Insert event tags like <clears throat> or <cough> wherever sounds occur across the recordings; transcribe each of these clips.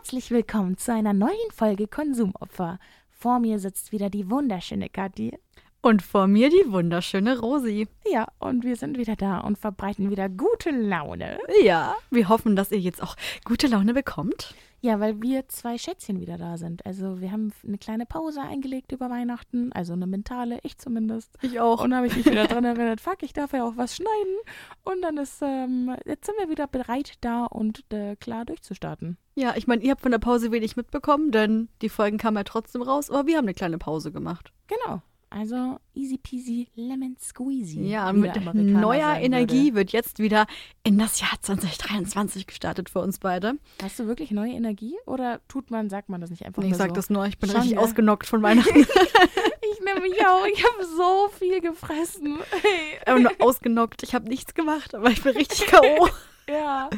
Herzlich willkommen zu einer neuen Folge Konsumopfer. Vor mir sitzt wieder die wunderschöne Kathi. Und vor mir die wunderschöne Rosi. Ja, und wir sind wieder da und verbreiten wieder gute Laune. Ja, wir hoffen, dass ihr jetzt auch gute Laune bekommt. Ja, weil wir zwei Schätzchen wieder da sind. Also wir haben eine kleine Pause eingelegt über Weihnachten, also eine mentale, ich zumindest. Ich auch. Und habe ich mich wieder dran <laughs> erinnert, fuck, ich darf ja auch was schneiden. Und dann ist, ähm, jetzt sind wir wieder bereit da und äh, klar durchzustarten. Ja, ich meine, ihr habt von der Pause wenig mitbekommen, denn die Folgen kamen ja trotzdem raus, aber wir haben eine kleine Pause gemacht. Genau. Also easy peasy lemon squeezy. Ja, mit neuer Energie würde. wird jetzt wieder in das Jahr 2023 gestartet für uns beide. Hast du wirklich neue Energie oder tut man, sagt man das nicht einfach ich nur sag so? das nur, ich bin Schon, richtig ja. ausgenockt von <laughs> Weihnachten. Ich nehme mich auch, ich habe so viel gefressen. Hey. aber nur ausgenockt. Ich habe nichts gemacht, aber ich bin richtig K.O. <laughs> Ja,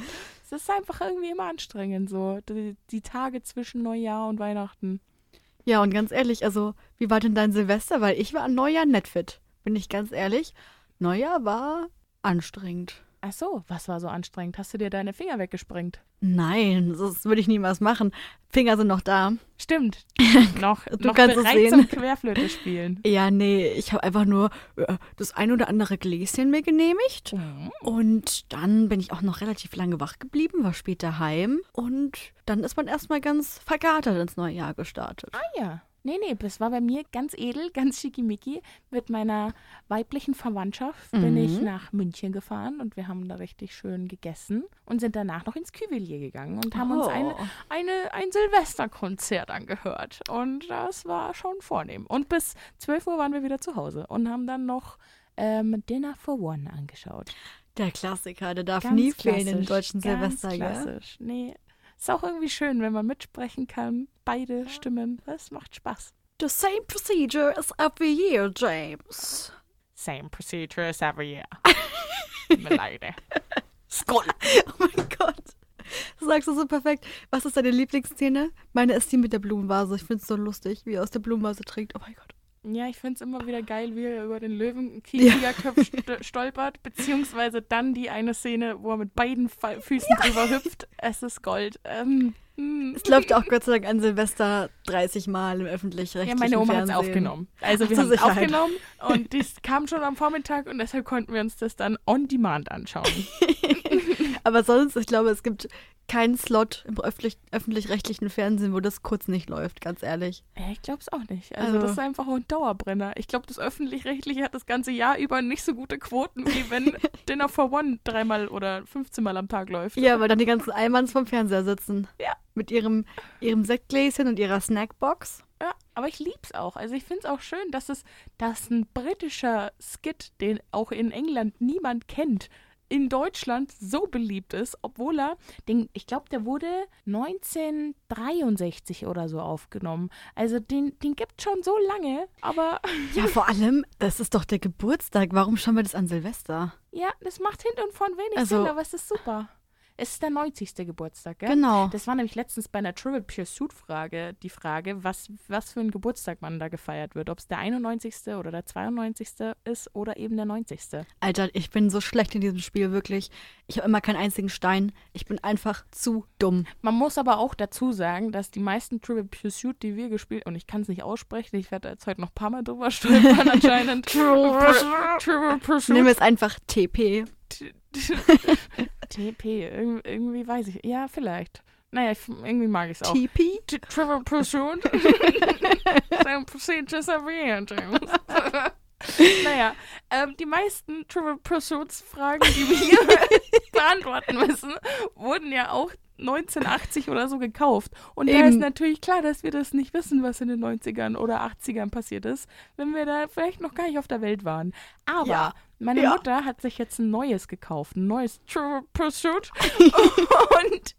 es ist einfach irgendwie immer anstrengend so, die, die Tage zwischen Neujahr und Weihnachten. Ja, und ganz ehrlich, also, wie war denn dein Silvester? Weil ich war an Neujahr nicht fit. Bin ich ganz ehrlich. Neujahr war anstrengend. Ach so, was war so anstrengend? Hast du dir deine Finger weggesprengt? Nein, das würde ich niemals machen. Finger sind noch da. Stimmt. <laughs> Noch, Du noch kannst es bereit sehen. zum Querflöte spielen. <laughs> Ja, nee, ich habe einfach nur äh, das ein oder andere Gläschen mir genehmigt. Und dann bin ich auch noch relativ lange wach geblieben, war später heim. Und dann ist man erstmal ganz vergatert ins neue Jahr gestartet. Ah ja. Nee, nee, das war bei mir ganz edel, ganz schickimicki. Mit meiner weiblichen Verwandtschaft bin ich Mhm. nach München gefahren und wir haben da richtig schön gegessen und sind danach noch ins Küvelier gegangen und haben uns ein, Oh. eine, ein Silvesterkonzert angehört. Und das war schon vornehm. Und bis 12 Uhr waren wir wieder zu Hause und haben dann noch ähm, Dinner for One angeschaut. Der Klassiker, der darf Ganz nie fehlen im deutschen ganz Silvester, klassisch. Nee, ist auch irgendwie schön, wenn man mitsprechen kann. Beide Stimmen. Das macht Spaß. The same procedure as every year, James. Same procedure as every year. <laughs> Mir leide. Skål! Oh mein Gott. Das sagst du so perfekt. Was ist deine Lieblingsszene? Meine ist die mit der Blumenvase. Ich finde es so lustig, wie er aus der Blumenvase trinkt. Oh mein Gott. Ja, ich finde es immer wieder geil, wie er über den Löwenkieferkopf st <laughs> stolpert, beziehungsweise dann die eine Szene, wo er mit beiden Fa Füßen drüber hüpft. Es ist Gold. Ähm, hm. Es läuft auch Gott sei Dank an Silvester 30 Mal im öffentlich-rechtlichen Ja, meine Oma hat es aufgenommen. Also wir haben es aufgenommen und <laughs> das kam schon am Vormittag und deshalb konnten wir uns das dann on demand anschauen. <laughs> Aber sonst, ich glaube, es gibt keinen Slot im öffentlich- öffentlich-rechtlichen Fernsehen, wo das kurz nicht läuft, ganz ehrlich. Ja, ich glaube es auch nicht. Also, Also- das ist einfach ein Dauerbrenner. Ich glaube, das Öffentlich-Rechtliche hat das ganze Jahr über nicht so gute Quoten, wie wenn <laughs> Dinner for One dreimal oder 15 Mal am Tag läuft. Ja, weil dann die ganzen Allmanns vom Fernseher sitzen. Ja. Mit ihrem, ihrem Sektgläschen und ihrer Snackbox. Ja, aber ich lieb's auch. Also ich finde es auch schön, dass es dass ein britischer Skit, den auch in England niemand kennt, in Deutschland so beliebt ist, obwohl er, den, ich glaube, der wurde 1963 oder so aufgenommen. Also den, den gibt schon so lange, aber <laughs> Ja, vor allem, das ist doch der Geburtstag. Warum schauen wir das an Silvester? ja, das macht hinten und vorn wenig Also- Sinn, aber es ist super. Es ist der 90. Geburtstag, gell? Genau. Das war nämlich letztens bei einer Trivial Pursuit Frage die Frage, was, was für ein Geburtstag man da gefeiert wird. Ob es der 91. oder der 92. ist oder eben der 90. Alter, ich bin so schlecht in diesem Spiel, wirklich. Ich habe immer keinen einzigen Stein. Ich bin einfach zu dumm. Man muss aber auch dazu sagen, dass die meisten Trivial Pursuit, die wir gespielt und ich kann es nicht aussprechen, ich werde jetzt heute noch ein paar Mal drüber stolpern <laughs> anscheinend. Trivial Ich Pursuit. nehme jetzt einfach TP. <laughs> TP, irg irgendwie weiß ich. Ja, vielleicht. Naja, ich, irgendwie mag ich es auch. TP? T- Trivial Pursuit. <laughs> Same procedures every year, James. <laughs> naja, ähm, die meisten Trivial Pursuits Fragen, die wir hier <laughs> beantworten müssen, wurden ja auch 1980 oder so gekauft. Und da Eben. ist natürlich klar, dass wir das nicht wissen, was in den 90ern oder 80ern passiert ist, wenn wir da vielleicht noch gar nicht auf der Welt waren. Aber Ja. meine Ja. Mutter hat sich jetzt ein neues gekauft, ein neues Trivial Pursuit. <laughs> Und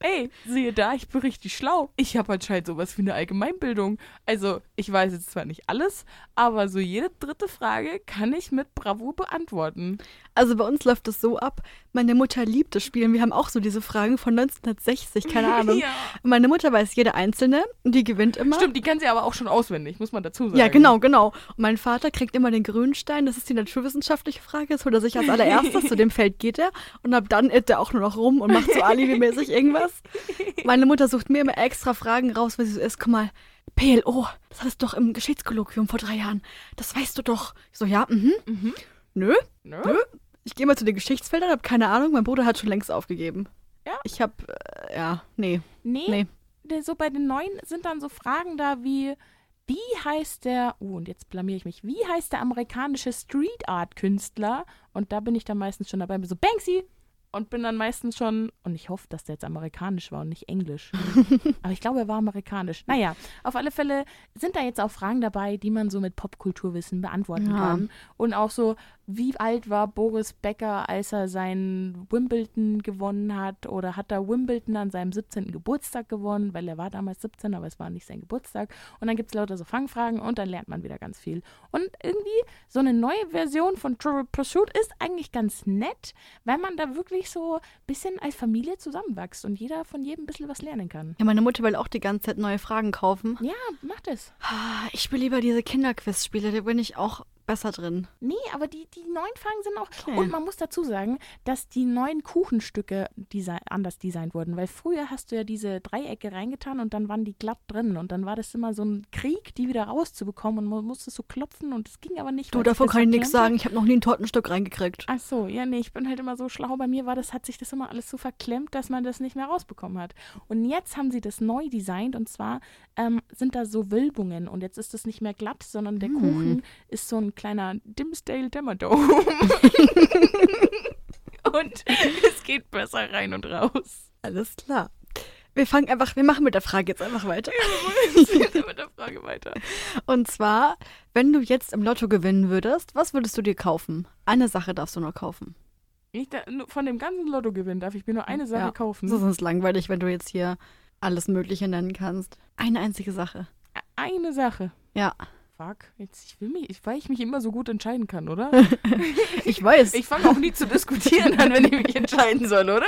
ey, siehe da, ich bin richtig schlau. Ich habe anscheinend sowas wie eine Allgemeinbildung. Also, ich weiß jetzt zwar nicht alles, aber so jede dritte Frage kann ich mit Bravo beantworten. Also bei uns läuft es so ab, meine Mutter liebt das Spiel und wir haben auch so diese Fragen von 1960, keine <laughs> Ahnung. Ja. Meine Mutter weiß jede einzelne und die gewinnt immer. Stimmt, die kann sie aber auch schon auswendig, muss man dazu sagen. Ja, genau, genau. Und mein Vater kriegt immer den Grünstein, das ist die naturwissenschaftliche Frage, das holt er sich als allererstes, <laughs> zu dem Feld geht er und ab dann irrt er auch nur noch rum und macht so <laughs> alibimäßig irgendwas. Los. Meine Mutter sucht mir immer extra Fragen raus, wenn sie so ist. Guck mal, PLO, das hattest du doch im Geschichtskolloquium vor drei Jahren. Das weißt du doch. Ich so, ja, mhm. Mhm. Nö, Nö? nö. Ich gehe mal zu den Geschichtsfeldern, hab keine Ahnung. Mein Bruder hat schon längst aufgegeben. Ja? Ich hab, äh, ja, nee, Nee, nee. so bei den neuen sind dann so Fragen da wie, wie heißt der, oh, und jetzt blamier ich mich, wie heißt der amerikanische Street Art Künstler? Und da bin ich dann meistens schon dabei, so Banksy. Und bin dann meistens schon, und ich hoffe, dass der jetzt amerikanisch war und nicht englisch. <laughs> Aber ich glaube, er war amerikanisch. Naja, auf alle Fälle sind da jetzt auch Fragen dabei, die man so mit Popkulturwissen beantworten Ja. kann. Und auch so, wie alt war Boris Becker, als er sein Wimbledon gewonnen hat? Oder hat er Wimbledon an seinem 17. Geburtstag gewonnen? Weil er war damals 17, aber es war nicht sein Geburtstag. Und dann gibt es lauter so Fangfragen und dann lernt man wieder ganz viel. Und irgendwie so eine neue Version von Trivial Pursuit ist eigentlich ganz nett, weil man da wirklich so ein bisschen als Familie zusammenwächst und jeder von jedem ein bisschen was lernen kann. Ja, meine Mutter will auch die ganze Zeit neue Fragen kaufen. Ja, macht es. Ah, Ich spiele lieber diese Kinderquiz-Spiele, da bin ich auch besser drin. Nee, aber die, die neuen Fragen sind auch. Okay. Und man muss dazu sagen, dass die neuen Kuchenstücke desi anders designt wurden. Weil früher hast du ja diese Dreiecke reingetan und dann waren die glatt drin. Und dann war das immer so ein Krieg, die wieder rauszubekommen. Und man musste so klopfen und es ging aber nicht. Du, davon kann ich nichts sagen. Ich habe noch nie ein Tortenstück reingekriegt. Ach so, ja, nee, ich bin halt immer so schlau. Bei mir war das, hat sich das immer alles so verklemmt, dass man das nicht mehr rausbekommen hat. Und jetzt haben sie das neu designt und zwar ähm, sind da so Wölbungen und jetzt ist das nicht mehr glatt, sondern der Hm. Kuchen ist so ein kleiner Dimsdale Dämmerdome. <laughs> und es geht besser rein und raus. Alles klar. Wir fangen einfach, wir machen mit der Frage jetzt einfach weiter. Geht mit der Frage weiter. Und zwar, wenn du jetzt im Lotto gewinnen würdest, was würdest du dir kaufen? Eine Sache darfst du nur kaufen. Ich da, von dem ganzen Lottogewinn darf ich mir nur eine Sache Ja. kaufen. So sonst langweilig, wenn du jetzt hier alles Mögliche nennen kannst. Eine einzige Sache. Eine Sache. Ja, Fuck, jetzt, ich will mich, ich, weil ich mich immer so gut entscheiden kann, oder? <laughs> ich weiß. Ich fange auch nie zu diskutieren an, wenn ich mich entscheiden soll, oder?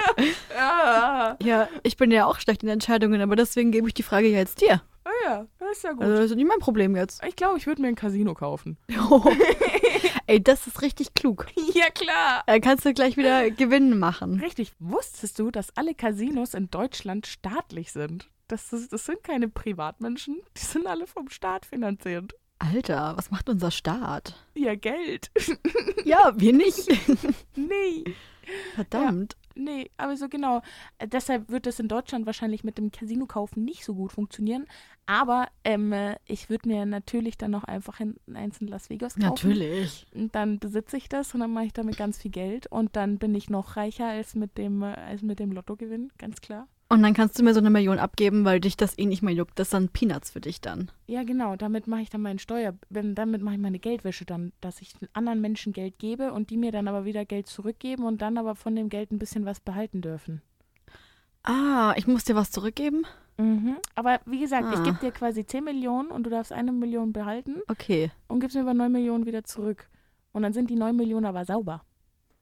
Ja, <laughs> ja, ich bin ja auch schlecht in Entscheidungen, aber deswegen gebe ich die Frage ja jetzt dir. ah ja, das ist ja gut. Also das ist nicht mein Problem jetzt. ich glaube, ich würde mir ein Casino kaufen. <laughs> Ey, das ist richtig klug. Ja, klar. Da kannst du gleich wieder Gewinn machen. Richtig. Wusstest du, dass alle Casinos in Deutschland staatlich sind? Das, ist, das sind keine Privatmenschen, die sind alle vom Staat finanziert. Alter, was macht unser Staat? Ja, Geld. Ja, wir nicht. <laughs> nee. Verdammt. Nee, aber so genau. Deshalb wird es in Deutschland wahrscheinlich mit dem Casino-Kaufen nicht so gut funktionieren. Aber ähm, äh, ich würde mir natürlich dann noch einfach in, eins in Las Vegas kaufen. Natürlich. Und dann besitze ich das und dann mache ich damit ganz viel Geld. Und dann bin ich noch reicher als mit dem, äh, als mit dem Lottogewinn, ganz klar. Und dann kannst du mir so eine Million abgeben, weil dich das eh nicht mehr juckt. Das sind Peanuts für dich dann. Ja, genau. Damit mache ich dann meinen Steuer, wenn- damit mache ich meine Geldwäsche dann, dass ich anderen Menschen Geld gebe und die mir dann aber wieder Geld zurückgeben und dann aber von dem Geld ein bisschen was behalten dürfen. Ah, ich muss dir was zurückgeben? Mhm. Aber wie gesagt, ich Ah. gebe dir quasi 10 Millionen und du darfst eine Million behalten Okay. und gibst mir aber 9 Millionen wieder zurück. Und dann sind die 9 Millionen aber sauber.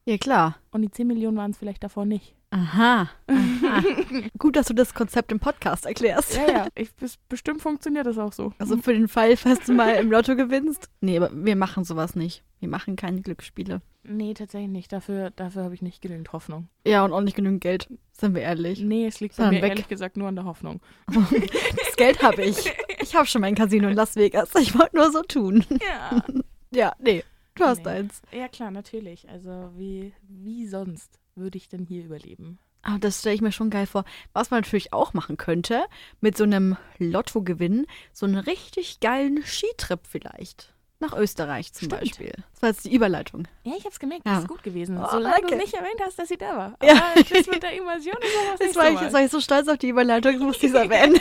Ja, klar. Und die 10 Millionen waren es vielleicht davor nicht. Aha. Aha. <laughs> Gut, dass du das Konzept im Podcast erklärst. Ja, ja, ich, bes- bestimmt funktioniert das auch so. Also für den Fall, falls du mal im Lotto gewinnst. Nee, aber wir machen sowas nicht. Wir machen keine Glücksspiele. Nee, tatsächlich nicht. Dafür, dafür habe ich nicht genügend Hoffnung. Ja, und auch nicht genügend Geld. Sind wir ehrlich. Nee, es liegt bei mir weg. ehrlich gesagt nur an der Hoffnung. <laughs> Das Geld habe ich. Ich habe schon mein Casino in Las Vegas. Ich wollte nur so tun. Ja. <laughs> Ja, nee. Du hast Nee. eins. Ja, klar, natürlich. Also wie, wie sonst würde ich denn hier überleben? Aber das stelle ich mir schon geil vor. Was man natürlich auch machen könnte, mit so einem Lottogewinn, so einen richtig geilen Skitrip vielleicht. Nach Österreich zum Stimmt. Beispiel. Das war jetzt die Überleitung. Ja, ich hab's gemerkt, Ja. das ist gut gewesen. Oh, Solange danke. du nicht erwähnt hast, dass sie da war. Ja. Aber das mit der Immersion ist auch was <laughs> Jetzt war, ich, jetzt war ich so stolz auf die Überleitung, das <laughs> muss ich erwähnen.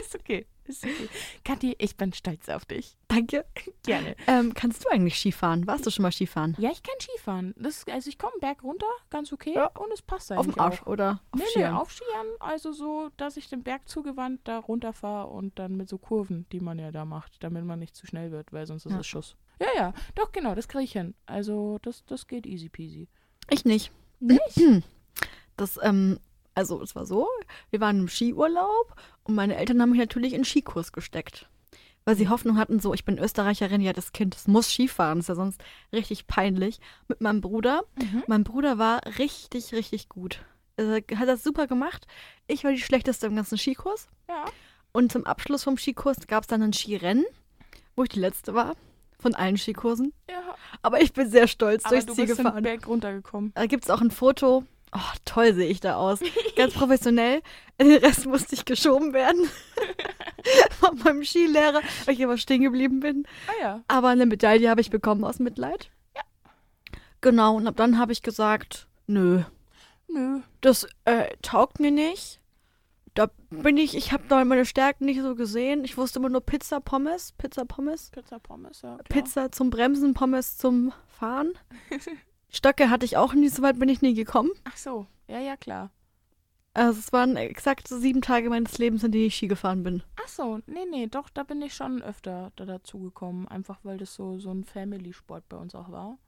Ist okay. Kathi, ich bin stolz auf dich. Danke. Gerne. Ähm, kannst du eigentlich Skifahren? Warst du schon mal Skifahren? Ja, ich kann Skifahren. Das, also ich komme Berg runter, ganz okay. Ja. Und es passt Auf eigentlich dem Arsch auch. oder auf nee, nee, Skiern? auf Skiern. Also so, dass ich den Berg zugewandt da runterfahre und dann mit so Kurven, die man ja da macht, damit man nicht zu schnell wird, weil sonst ist Ja. es Schuss. Ja, ja. Doch, genau, das kriege ich hin. Also das, das geht easy peasy. Ich nicht. Nicht? <clears throat> Das, ähm, also es war so, wir waren im Skiurlaub und meine Eltern haben mich natürlich in den Skikurs gesteckt. Weil sie Hoffnung hatten, so, ich bin Österreicherin, ja, das Kind, das muss Skifahren, ist ja sonst richtig peinlich. Mit meinem Bruder. Mhm. Mein Bruder war richtig, richtig gut. äh, hat das super gemacht. Ich war die schlechteste im ganzen Skikurs. Ja. Und zum Abschluss vom Skikurs gab es dann ein Skirennen, wo ich die letzte war. Von allen Skikursen. Ja. Aber ich bin sehr stolz Aber durchs du Ziel bist den gefahren. Berg runtergekommen. Da gibt es auch ein Foto. Oh, toll sehe ich da aus. <laughs> Ganz professionell. Den Rest musste ich geschoben werden. <laughs> Von meinem Skilehrer, weil ich aber stehen geblieben bin. Ah ja. Aber eine Medaille habe ich bekommen aus Mitleid. Ja. Genau, und ab dann habe ich gesagt, nö, Nö. das äh, taugt mir nicht. Da bin ich, ich habe da meine Stärken nicht so gesehen. Ich wusste immer nur Pizza, Pommes, Pizza, Pommes. Pizza Pommes, ja. Klar. Pizza zum Bremsen, Pommes zum Fahren. <laughs> Stöcke hatte ich auch nie, so weit bin ich nie gekommen. Ach so. Ja, ja, klar. Also es waren exakt sieben Tage meines Lebens, in denen ich Ski gefahren bin. Ach so. Nee, nee, doch, da bin ich schon öfter da dazugekommen. Einfach weil das so, so ein Family-Sport bei uns auch war.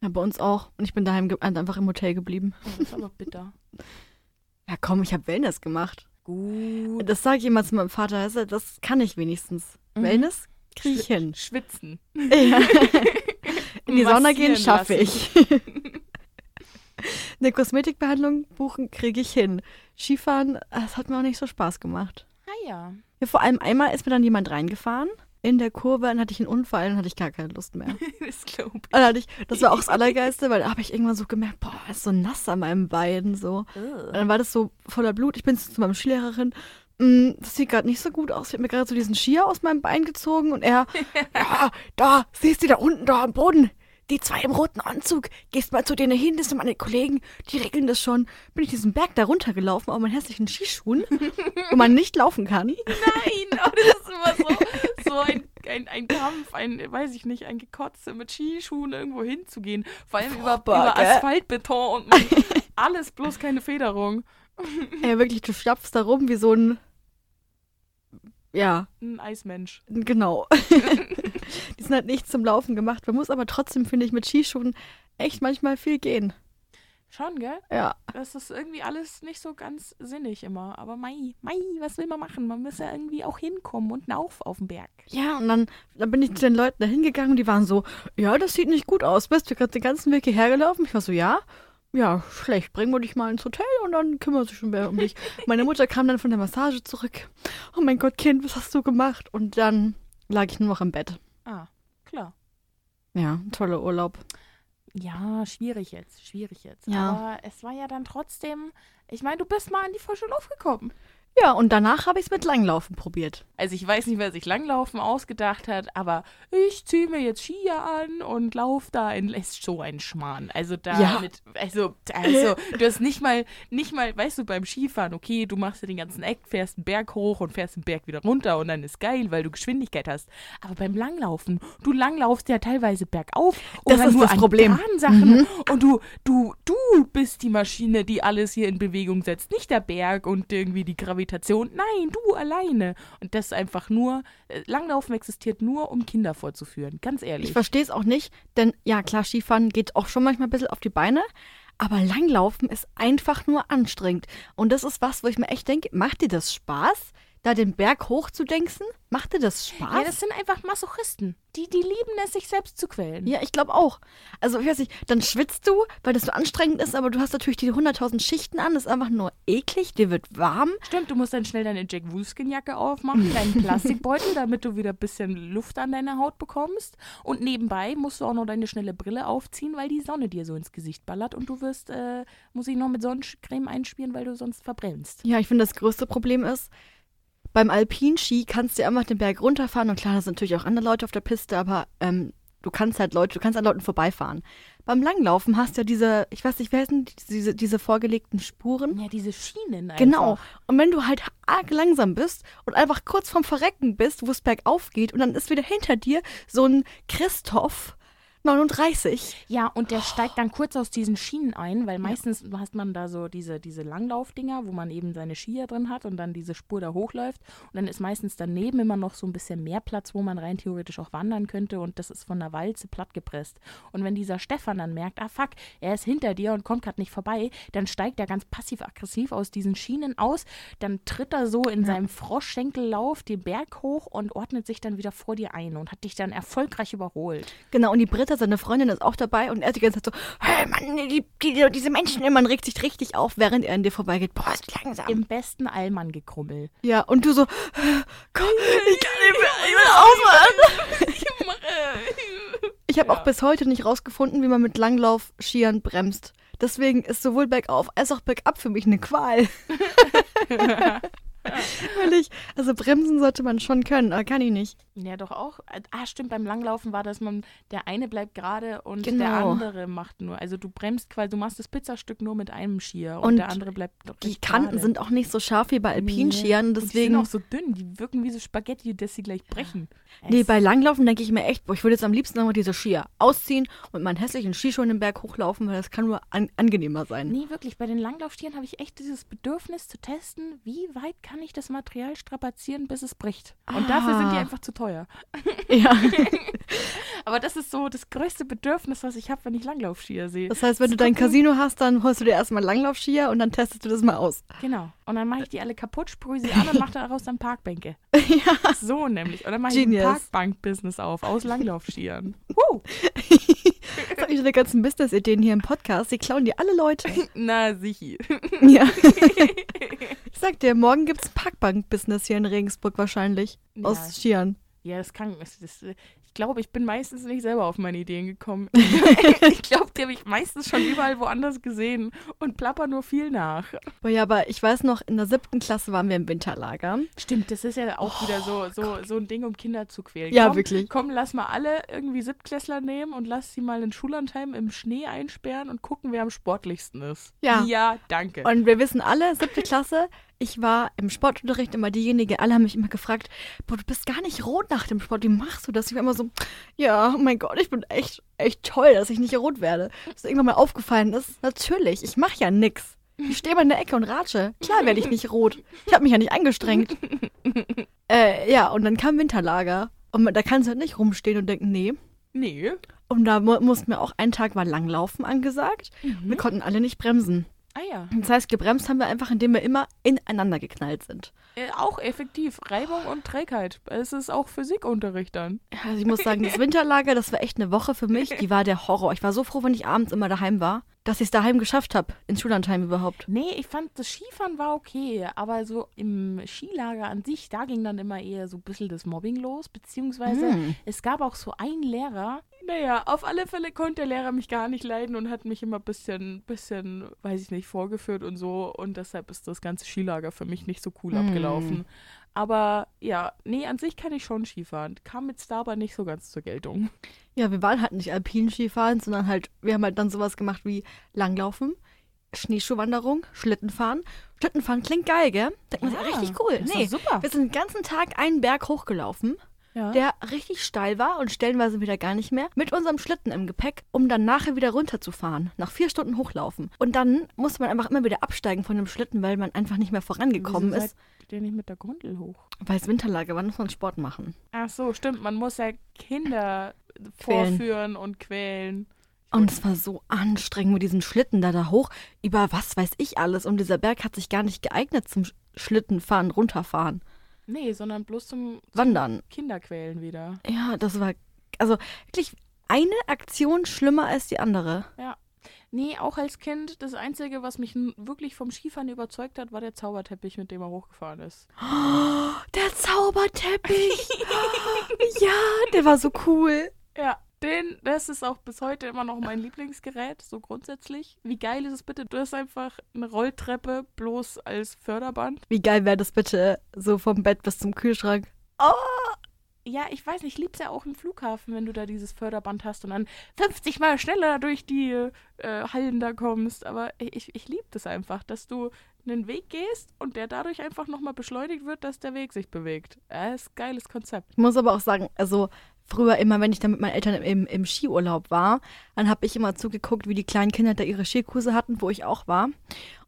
Ja, bei uns auch. Und ich bin daheim ge- einfach im Hotel geblieben. Oh, das ist aber bitter. <laughs> Ja, komm, ich habe Wellness gemacht. Gut. Das sage ich immer zu meinem Vater. Das kann ich wenigstens. Mhm. Wellness kriege ich hin. Schwitzen. Ja. <laughs> In die Sauna gehen schaffe ich. <laughs> Eine Kosmetikbehandlung buchen kriege ich hin. Skifahren, das hat mir auch nicht so Spaß gemacht. Ah ja. Ja, vor allem einmal ist mir dann jemand reingefahren. In der Kurve, dann hatte ich einen Unfall, dann hatte ich gar keine Lust mehr. <laughs> das glaube Dann hatte ich, das war auch das Allergeiste, weil da habe ich irgendwann so gemerkt, boah, ist so nass an meinem Bein. So. ich. Und dann war das so voller Blut. Ich bin zu meinem Skilehrerin. "Mm, Das sieht gerade nicht so gut aus. Ich habe mir gerade so diesen Skier aus meinem Bein gezogen und er, <laughs> ja, da, siehst du da unten, da am Boden. Die zwei im roten Anzug. Gehst mal zu denen hin, das sind meine Kollegen, die regeln das schon. Bin ich diesen Berg da runtergelaufen auf meinen hässlichen Skischuhen, wo man nicht laufen kann. <laughs> Nein, oh, das ist immer so, so ein, ein, ein Kampf, ein, weiß ich nicht, ein Gekotze mit Skischuhen irgendwo hinzugehen. Vor allem über, über? Asphaltbeton und <laughs> alles bloß keine Federung. <laughs> Ja, wirklich, du stapfst da rum wie so ein, ja, Ein Eismensch. Genau. <laughs> die sind halt nicht zum Laufen gemacht. Man muss aber trotzdem, finde ich, mit Skischuhen echt manchmal viel gehen. Schon, gell? Ja. Das ist irgendwie alles nicht so ganz sinnig immer. Aber Mai, Mai, was will man machen? Man muss ja irgendwie auch hinkommen und auf auf den Berg. Ja, und dann, dann bin ich zu den Leuten da hingegangen und die waren so, ja, das sieht nicht gut aus. Bist du gerade den ganzen Weg hierher gelaufen? Ich war so, ja. Ja, schlecht. Bringen wir dich mal ins Hotel und dann kümmern sich schon wer um dich. <laughs> Meine Mutter kam dann von der Massage zurück. Oh mein Gott, Kind, was hast du gemacht? Und dann lag ich nur noch im Bett. Ah, klar. Ja, toller Urlaub. Ja, schwierig jetzt, schwierig jetzt. Ja. Aber es war ja dann trotzdem, ich meine, du bist mal an die frische Luft gekommen. Ja, und danach habe ich es mit Langlaufen probiert. Also ich weiß nicht, wer sich Langlaufen ausgedacht hat, aber ich ziehe mir jetzt Skier an und lauf da in ist so ein Schmarrn. Also da Ja. mit, also, also du hast nicht mal, nicht mal, weißt du, beim Skifahren, okay, du machst dir den ganzen Eck, fährst einen Berg hoch und fährst den Berg wieder runter und dann ist geil, weil du Geschwindigkeit hast. Aber beim Langlaufen, du langlaufst ja teilweise bergauf Das oder ist nur das an Problem. Mhm. und du, du, du bist die Maschine, die alles hier in Bewegung setzt, nicht der Berg und irgendwie die Gravitation. Nein, du alleine. Und das ist einfach nur, äh, Langlaufen existiert nur, um Kinder vorzuführen. Ganz ehrlich. Ich verstehe es auch nicht, denn ja, klar, Skifahren geht auch schon manchmal ein bisschen auf die Beine, aber Langlaufen ist einfach nur anstrengend. Und das ist was, wo ich mir echt denke, macht dir das Spaß, da den Berg hochzudenken? Macht dir das Spaß? ja, das sind einfach Masochisten. Die, die lieben es, sich selbst zu quälen. Ja, ich glaube auch. Also, ich weiß nicht, dann schwitzt du, weil das so anstrengend ist, aber du hast natürlich die 100.000 Schichten an, das ist einfach nur eklig, dir wird warm. Stimmt, du musst dann schnell deine Jack Wolfskin-Jacke aufmachen, <laughs> deinen Plastikbeutel, damit du wieder ein bisschen Luft an deiner Haut bekommst. Und nebenbei musst du auch noch deine schnelle Brille aufziehen, weil die Sonne dir so ins Gesicht ballert und du wirst, äh, muss ich noch mit Sonnencreme einspielen, weil du sonst verbrennst. Ja, ich finde, das größte Problem ist, beim Alpinski kannst du einfach den Berg runterfahren und klar, da sind natürlich auch andere Leute auf der Piste, aber ähm, du kannst halt Leute, du kannst an Leuten vorbeifahren. Beim Langlaufen hast du ja diese, ich weiß nicht, wer sind diese, diese vorgelegten Spuren? Ja, diese Schienen einfach. Genau. Und wenn du halt arg langsam bist und einfach kurz vorm Verrecken bist, wo es bergauf geht und dann ist wieder hinter dir so ein Christoph 39. Ja, und der steigt dann kurz aus diesen Schienen ein, weil meistens hat man da so diese, diese Langlaufdinger, wo man eben seine Skier drin hat und dann diese Spur da hochläuft. Und dann ist meistens daneben immer noch so ein bisschen mehr Platz, wo man rein theoretisch auch wandern könnte. Und das ist von der Walze plattgepresst. Und wenn dieser Stefan dann merkt, ah fuck, er ist hinter dir und kommt gerade nicht vorbei, dann steigt er ganz passiv-aggressiv aus diesen Schienen aus. Dann tritt er so in seinem Froschschenkellauf den Berg hoch und ordnet sich dann wieder vor dir ein und hat dich dann erfolgreich überholt. Genau, und die Briten Dritter, seine Freundin ist auch dabei und er ist die ganze Zeit so, hey Mann, die, die, diese Menschen, man regt sich richtig auf, während er an dir vorbeigeht. Boah, ist langsam. Im besten Allmann-Gekrummel. Ja, und du so, komm, ich kann nicht mehr, ich will aufhören. <laughs> Ich habe Ja. auch bis heute nicht rausgefunden, wie man mit Langlauf-Skiern bremst. Deswegen ist sowohl bergauf als auch bergab für mich eine Qual. <laughs> <laughs> <laughs> Weil ich, also bremsen sollte man schon können, aber kann ich nicht. Ja, doch auch. Ah, stimmt, beim Langlaufen war das, man, der eine bleibt gerade und der Genau. andere macht nur. Also du bremst quasi, du machst das Pizzastück nur mit einem Skier und, Und der andere bleibt doch Die Kanten gerade. sind auch nicht so scharf wie bei Alpinskiern, Und Die deswegen. sind auch so dünn, die wirken wie so Spaghetti, dass sie gleich brechen. Nee, Es- bei Langlaufen denke ich mir echt, boah, ich würde jetzt am liebsten nochmal diese Skier ausziehen und meinen hässlichen Skischuh in den Berg hochlaufen, weil das kann nur an angenehmer sein. Nee, wirklich, bei den Langlaufstieren habe ich echt dieses Bedürfnis zu testen, wie weit kann ich das Material strapazieren, bis es bricht. Und dafür sind die Ah. einfach zu teuer. <laughs> Ja. <laughs> Aber das ist so das größte Bedürfnis, was ich habe, wenn ich Langlaufskier sehe. Das heißt, wenn du Zu dein Casino hast, dann holst du dir erstmal Langlaufskier und dann testest du das mal aus. Genau. Und dann mache ich die alle kaputt, sprühe sie an und mache daraus dann Parkbänke. <laughs> ja. So nämlich. Und dann mache ich ein. Parkbank-Business auf aus Langlaufskiern. Woo! Sag ich deine ganzen Business-Ideen hier im Podcast, die klauen dir alle Leute. Na, sichi. ja. Ich sag dir, morgen gibt's ein Parkbank-Business hier in Regensburg wahrscheinlich. Ja. Aus Skiern. Ja, das kann. Das, das, ich glaube, ich bin meistens nicht selber auf meine Ideen gekommen. <laughs> <laughs> ich glaube, die habe ich meistens schon überall woanders gesehen und plapper nur viel nach. Oh ja, aber ich weiß noch, in der siebten Klasse waren wir im Winterlager. Stimmt, das ist ja auch wieder so, so, so ein Ding, um Kinder zu quälen. Oh Ja, komm, wirklich. Komm, lass mal alle irgendwie Siebtklässler nehmen und lass sie mal in Schullandheim im Schnee einsperren und gucken, wer am sportlichsten ist. Ja. Ja, danke. Und wir wissen alle, siebte Klasse, ich war im Sportunterricht immer diejenige, alle haben mich immer gefragt, boah, du bist gar nicht rot nach dem Sport, wie machst du das? Ich war immer so, ja, oh mein Gott, ich bin echt, echt toll, dass ich nicht rot werde. Dass irgendwann mal aufgefallen ist, natürlich, ich mache ja nix. Ich stehe mal in der Ecke und ratsche. Klar werde ich nicht rot. Ich habe mich ja nicht angestrengt. <laughs> äh, ja, und dann kam Winterlager. Und da kannst du halt nicht rumstehen und denken, nee. nee. Und da mu mussten wir auch, einen Tag war Langlaufen angesagt. Wir konnten alle nicht bremsen. Ah ja. Das heißt, gebremst haben wir einfach, indem wir immer ineinander geknallt sind. Äh, auch effektiv. Reibung und Trägheit. Es ist auch Physikunterricht dann. Also ich muss sagen, das <laughs> Winterlager, das war echt eine Woche für mich. Die war der Horror. Ich war so froh, wenn ich abends immer daheim war, dass ich es daheim geschafft habe. Ins Schullandheim überhaupt. Nee, ich fand, das Skifahren war okay, aber so im Skilager an sich, da ging dann immer eher so ein bisschen das Mobbing los, beziehungsweise Hm. es gab auch so einen Lehrer, naja, auf alle Fälle konnte der Lehrer mich gar nicht leiden und hat mich immer ein bisschen, bisschen, weiß ich nicht, vorgeführt und so und deshalb ist das ganze Skilager für mich nicht so cool Hm. abgelaufen. Aber ja, nee, an sich kann ich schon Skifahren. Kam mit Star aber nicht so ganz zur Geltung. Ja, wir waren halt nicht Alpinskifahren, sondern halt, wir haben halt dann sowas gemacht wie Langlaufen, Schneeschuhwanderung, Schlittenfahren. Schlittenfahren klingt geil, gell? Denkt man sich, Ja, richtig cool. Nee, super. wir sind den ganzen Tag einen Berg hochgelaufen. Ja. der richtig steil war und stellenweise wieder gar nicht mehr, mit unserem Schlitten im Gepäck, um dann nachher wieder runterzufahren. Nach vier Stunden hochlaufen. Und dann musste man einfach immer wieder absteigen von dem Schlitten, weil man einfach nicht mehr vorangekommen Wieso ist. seid ihr nicht mit der Grundel hoch? Weil es Winterlager war, muss man Sport machen. Ach so, stimmt. Man muss ja Kinder Quälen. vorführen und quälen. Und es war so anstrengend mit diesen Schlitten da, da hoch, über was weiß ich alles. Und dieser Berg hat sich gar nicht geeignet zum Sch- Schlittenfahren, runterfahren, Nee, sondern bloß zum wandern. Kinderquälen wieder. Ja, das war, also wirklich eine Aktion schlimmer als die andere. Ja. Nee, auch als Kind, das Einzige, was mich wirklich vom Skifahren überzeugt hat, war der Zauberteppich, mit dem er hochgefahren ist. <gasps> Der Zauberteppich. <gasps> ja, der war so cool. Ja, den, das ist auch bis heute immer noch mein Lieblingsgerät, so grundsätzlich. Wie geil ist es bitte? Du hast einfach eine Rolltreppe bloß als Förderband. Wie geil wäre das bitte so vom Bett bis zum Kühlschrank? Ja, ich weiß nicht, ich lieb's ja auch im Flughafen, wenn du da dieses Förderband hast und dann 50 Mal schneller durch die äh, Hallen da kommst. Aber ich, ich liebe das einfach, dass du einen Weg gehst und der dadurch einfach nochmal beschleunigt wird, dass der Weg sich bewegt. Ja, ist ein geiles Konzept. Ich muss aber auch sagen, also früher immer, wenn ich dann mit meinen Eltern im, im Skiurlaub war, dann habe ich immer zugeguckt, wie die kleinen Kinder da ihre Skikurse hatten, wo ich auch war.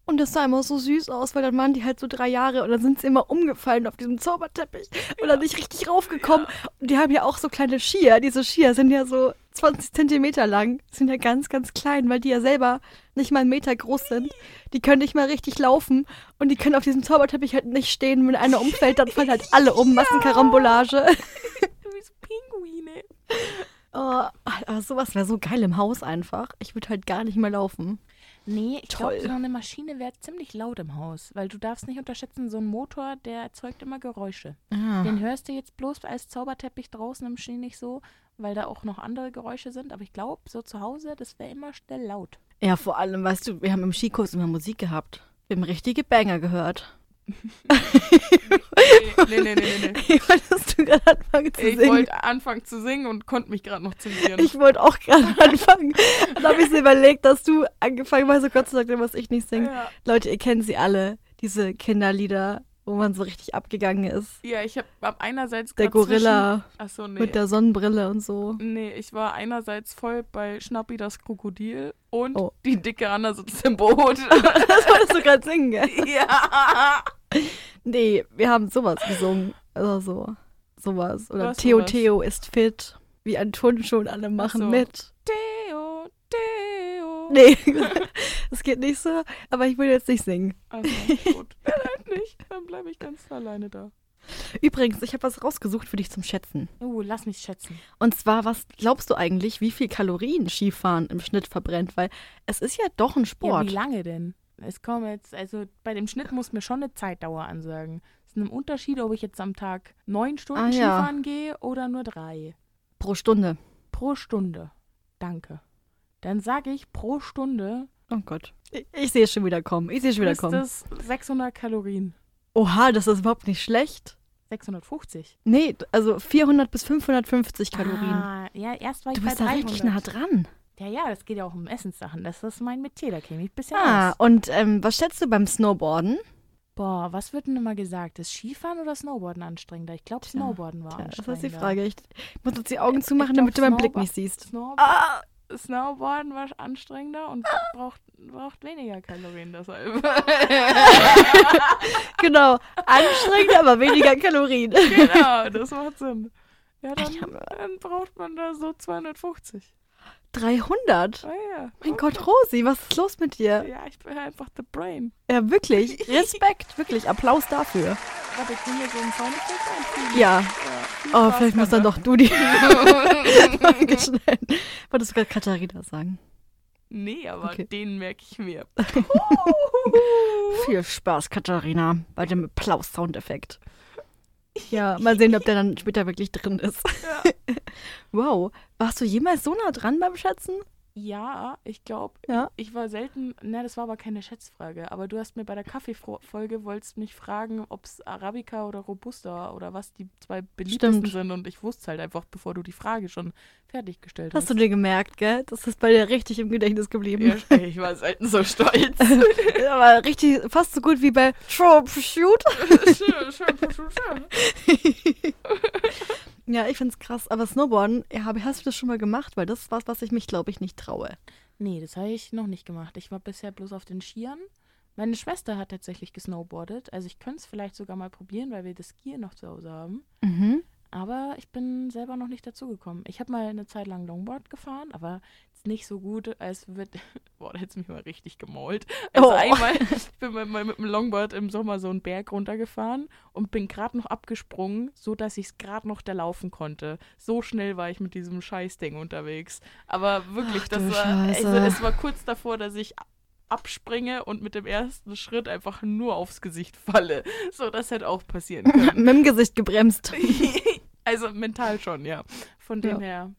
Und das sah immer so süß aus, weil dann waren die halt so drei Jahre und dann sind sie immer umgefallen auf diesem Zauberteppich und dann nicht richtig raufgekommen. Und die haben ja auch so kleine Skier. Diese Skier sind ja so 20 Zentimeter lang, sind ja ganz, ganz klein, weil die ja selber nicht mal einen Meter groß sind. Die können nicht mal richtig laufen und die können auf diesem Zauberteppich halt nicht stehen. Wenn einer umfällt, dann fallen halt alle um. Massenkarambolage. <laughs> <laughs> Oh, aber sowas wäre so geil im Haus einfach. Ich würde halt gar nicht mehr laufen. Nee, ich glaube, so eine Maschine wäre ziemlich laut im Haus, weil du darfst nicht unterschätzen, so ein Motor, der erzeugt immer Geräusche. Ah. Den hörst du jetzt bloß als Zauberteppich draußen im Schnee nicht so, weil da auch noch andere Geräusche sind. Aber ich glaube, so zu Hause, das wäre immer schnell laut. Ja, vor allem, weißt du, wir haben im Skikurs immer Musik gehabt. Wir haben richtige Banger gehört. Nee, nee, nee, nee, nee. Wolltest du gerade anfangen zu Ich singen? wollte anfangen zu singen und konnte mich gerade noch zensieren. Ich wollte auch gerade <laughs> anfangen. Dann habe ich mir überlegt, dass du angefangen hast, so Gott sei Dank, muss ich nicht singen. ja. Leute, ihr kennt sie alle, diese Kinderlieder, wo man so richtig abgegangen ist. ja, ich habe hab einerseits Der grad zwischen- Gorilla Achso, nee. mit der Sonnenbrille und so. Nee, ich war einerseits voll bei Schnappi das Krokodil und Oh. die dicke Anna sitzt im Boot. <laughs> Das wolltest du gerade singen, gell? <laughs> ja. Nee, wir haben sowas gesungen. Also so. Sowas. Oder Was Theo sowas? Theo ist fit. Wie ein Turnschuh und alle machen so. mit. Theo, Theo. Nee, <laughs> das geht nicht so. Aber ich will jetzt nicht singen. Also, gut. <laughs> Halt nicht, dann bleibe ich ganz alleine da. Übrigens, ich habe was rausgesucht für dich zum Schätzen. Oh, lass mich schätzen. Und zwar, was glaubst du eigentlich, wie viel Kalorien Skifahren im Schnitt verbrennt? Weil es ist ja doch ein Ja, Sport. wie lange denn? Es kommen jetzt, also bei dem Schnitt muss mir schon eine Zeitdauer ansagen. Es ist ein Unterschied, ob ich jetzt am Tag neun Stunden Ah, ja. Skifahren gehe oder nur drei. Pro Stunde. Pro Stunde. Danke. Dann sage ich pro Stunde Oh Gott. Ich, ich sehe es schon wieder kommen. Ich sehe es schon wieder ist kommen. es 600 Kalorien. Oha, das ist überhaupt nicht schlecht. 650. Nee, also 400 bis 550 Kalorien. Ah, ja, erst war du ich bist bei da 300. richtig nah dran. Ja, ja, das geht ja auch um Essenssachen. Das ist mein Metier, da kenne ich bisschen Ah, aus. und ähm, was schätzt du beim Snowboarden? Boah, was wird denn immer gesagt? Ist Skifahren oder Snowboarden anstrengender? Ich glaube, Snowboarden war Tja, das anstrengender. ist die Frage. Ich muss jetzt die Augen zumachen, Ich damit du glaub, meinen Blick Snowboard- nicht siehst. Snow Ah, Snowboarden war anstrengender und braucht, braucht weniger Kalorien deshalb. <laughs> genau. Anstrengend, aber weniger Kalorien. genau, das macht Sinn. Ja, dann, dann braucht man da so 250. 300? Ah ja. Mein Gott, Rosi, was ist los mit dir? Ja, ich bin einfach the brain. Ja, wirklich. <laughs> Respekt, wirklich. Applaus dafür. Warte, können wir so einen Soundeffekt einfügen? Ja. Ja, Oh, vielleicht muss dann doch du die. <laughs> <laughs> Wolltest du gerade Katharina sagen? Nee, aber Okay. den merke ich mir. Viel Spaß, Katharina, bei dem Applaus-Soundeffekt. Ja, mal sehen, ob der dann später wirklich drin ist. Ja. <laughs> Wow, warst du jemals so nah dran beim Schätzen? Ja, ich glaube, Ja. ich war selten, na, das war aber keine Schätzfrage, aber du hast mir bei der Kaffeefolge, wolltest mich fragen, ob es Arabica oder Robusta oder was die zwei beliebtesten Stimmt. sind und ich wusste halt einfach, bevor du die Frage schon fertiggestellt hast. Hast du dir gemerkt, gell? Das ist bei dir richtig im Gedächtnis geblieben. ja, <laughs> ich war selten so stolz. <laughs> Aber richtig, fast so gut wie bei <laughs> schön, schön. Ja, ich find's krass. Aber Snowboarden, ja, hast du das schon mal gemacht? Weil das ist was, was ich mich, glaube ich, nicht traue. Nee, das habe ich noch nicht gemacht. Ich war bisher bloß auf den Skiern. Meine Schwester hat tatsächlich gesnowboardet. Also ich könnte es vielleicht sogar mal probieren, weil wir das Skier noch zu Hause haben. Mhm. Aber ich bin selber noch nicht dazu gekommen. Ich habe mal eine Zeit lang Longboard gefahren, aber nicht so gut, als wird. <laughs> Boah, da hätte mich mal richtig gemault. Also Oh. einmal, <laughs> ich bin mal, mit dem Longboard im Sommer so einen Berg runtergefahren und bin gerade noch abgesprungen, so dass ich es gerade noch da laufen konnte. So schnell war ich mit diesem Scheißding unterwegs. Aber wirklich, Ach das war. Scheiße. Also es war kurz davor, dass ich abspringe und mit dem ersten Schritt einfach nur aufs Gesicht falle. <laughs> So, das hätte auch passieren können. <laughs> Mit dem Gesicht gebremst. <laughs> also mental schon, ja. Von dem Ja. her.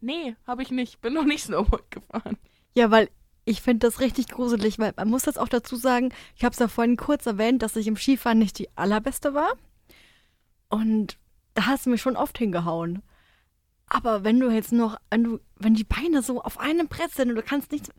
Nee, habe ich nicht. Bin noch nicht Snowboard gefahren. Ja, weil ich finde das richtig gruselig, weil man muss das auch dazu sagen, ich habe es ja vorhin kurz erwähnt, dass ich im Skifahren nicht die allerbeste war. Und da hast du mich schon oft hingehauen. Aber wenn du jetzt noch, wenn du, wenn die Beine so auf einem Brett sind und du kannst nichts,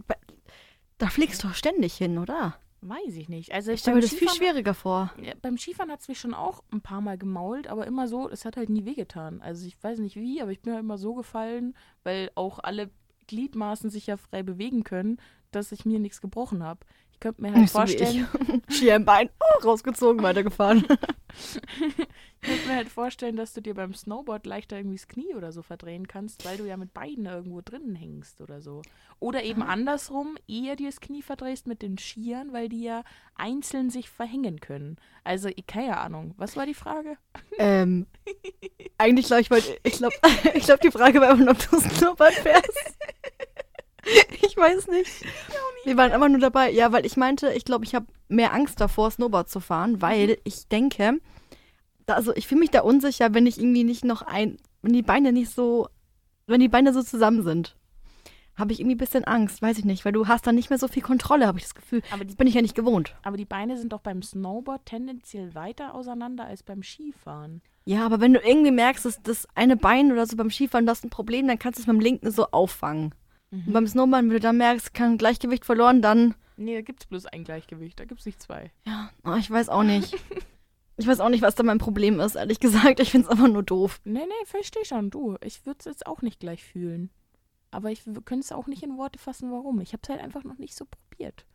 da fliegst du doch ständig hin, oder? Weiß ich nicht. Also Ich stelle mir das viel schwieriger vor. Ja, beim Skifahren hat es mich schon auch ein paar Mal gemault, aber immer so, es hat halt nie wehgetan. Also ich weiß nicht wie, aber ich bin halt immer so gefallen, weil auch alle Gliedmaßen sich ja frei bewegen können, dass ich mir nichts gebrochen habe. Ich könnte mir halt Nicht so vorstellen, <laughs> Ski im Bein, oh, rausgezogen, weitergefahren. <laughs> ich könnte mir halt vorstellen, dass du dir beim Snowboard leichter irgendwie das Knie oder so verdrehen kannst, weil du ja mit beiden irgendwo drinnen hängst oder so. Oder eben andersrum, eher dir das Knie verdrehst mit den Skiern, weil die ja einzeln sich verhängen können. Also, ich- keine Ahnung. Was war die Frage? ähm, <laughs> eigentlich glaube ich, ich glaube, ich glaube, die Frage war ob du Snowboard fährst. <laughs> Ich weiß nicht. Wir waren immer nur dabei. Ja, weil ich meinte, ich glaube, ich habe mehr Angst davor, Snowboard zu fahren, weil ich denke, da, also ich fühle mich da unsicher, wenn ich irgendwie nicht noch ein, wenn die Beine nicht so, wenn die Beine so zusammen sind. Habe ich irgendwie ein bisschen Angst, weiß ich nicht, weil du hast dann nicht mehr so viel Kontrolle, habe ich das Gefühl. Aber die, Das bin ich ja nicht gewohnt. aber die Beine sind doch beim Snowboard tendenziell weiter auseinander als beim Skifahren. Ja, aber wenn du irgendwie merkst, dass das eine Bein oder so beim Skifahren, das ist ein Problem, dann kannst du es mit dem linken so auffangen. Und beim Snowboard, wenn du dann merkst, kein Gleichgewicht verloren, dann, Nee, da gibt's bloß ein Gleichgewicht, da gibt's nicht zwei. ja, oh, ich weiß auch nicht. Ich weiß auch nicht, was da mein Problem ist, ehrlich gesagt. Ich finde es einfach nur doof. Nee, nee, versteh schon, du. Ich würde es jetzt auch nicht gleich fühlen. Aber ich könnte es auch nicht in Worte fassen, warum. Ich habe es halt einfach noch nicht so probiert.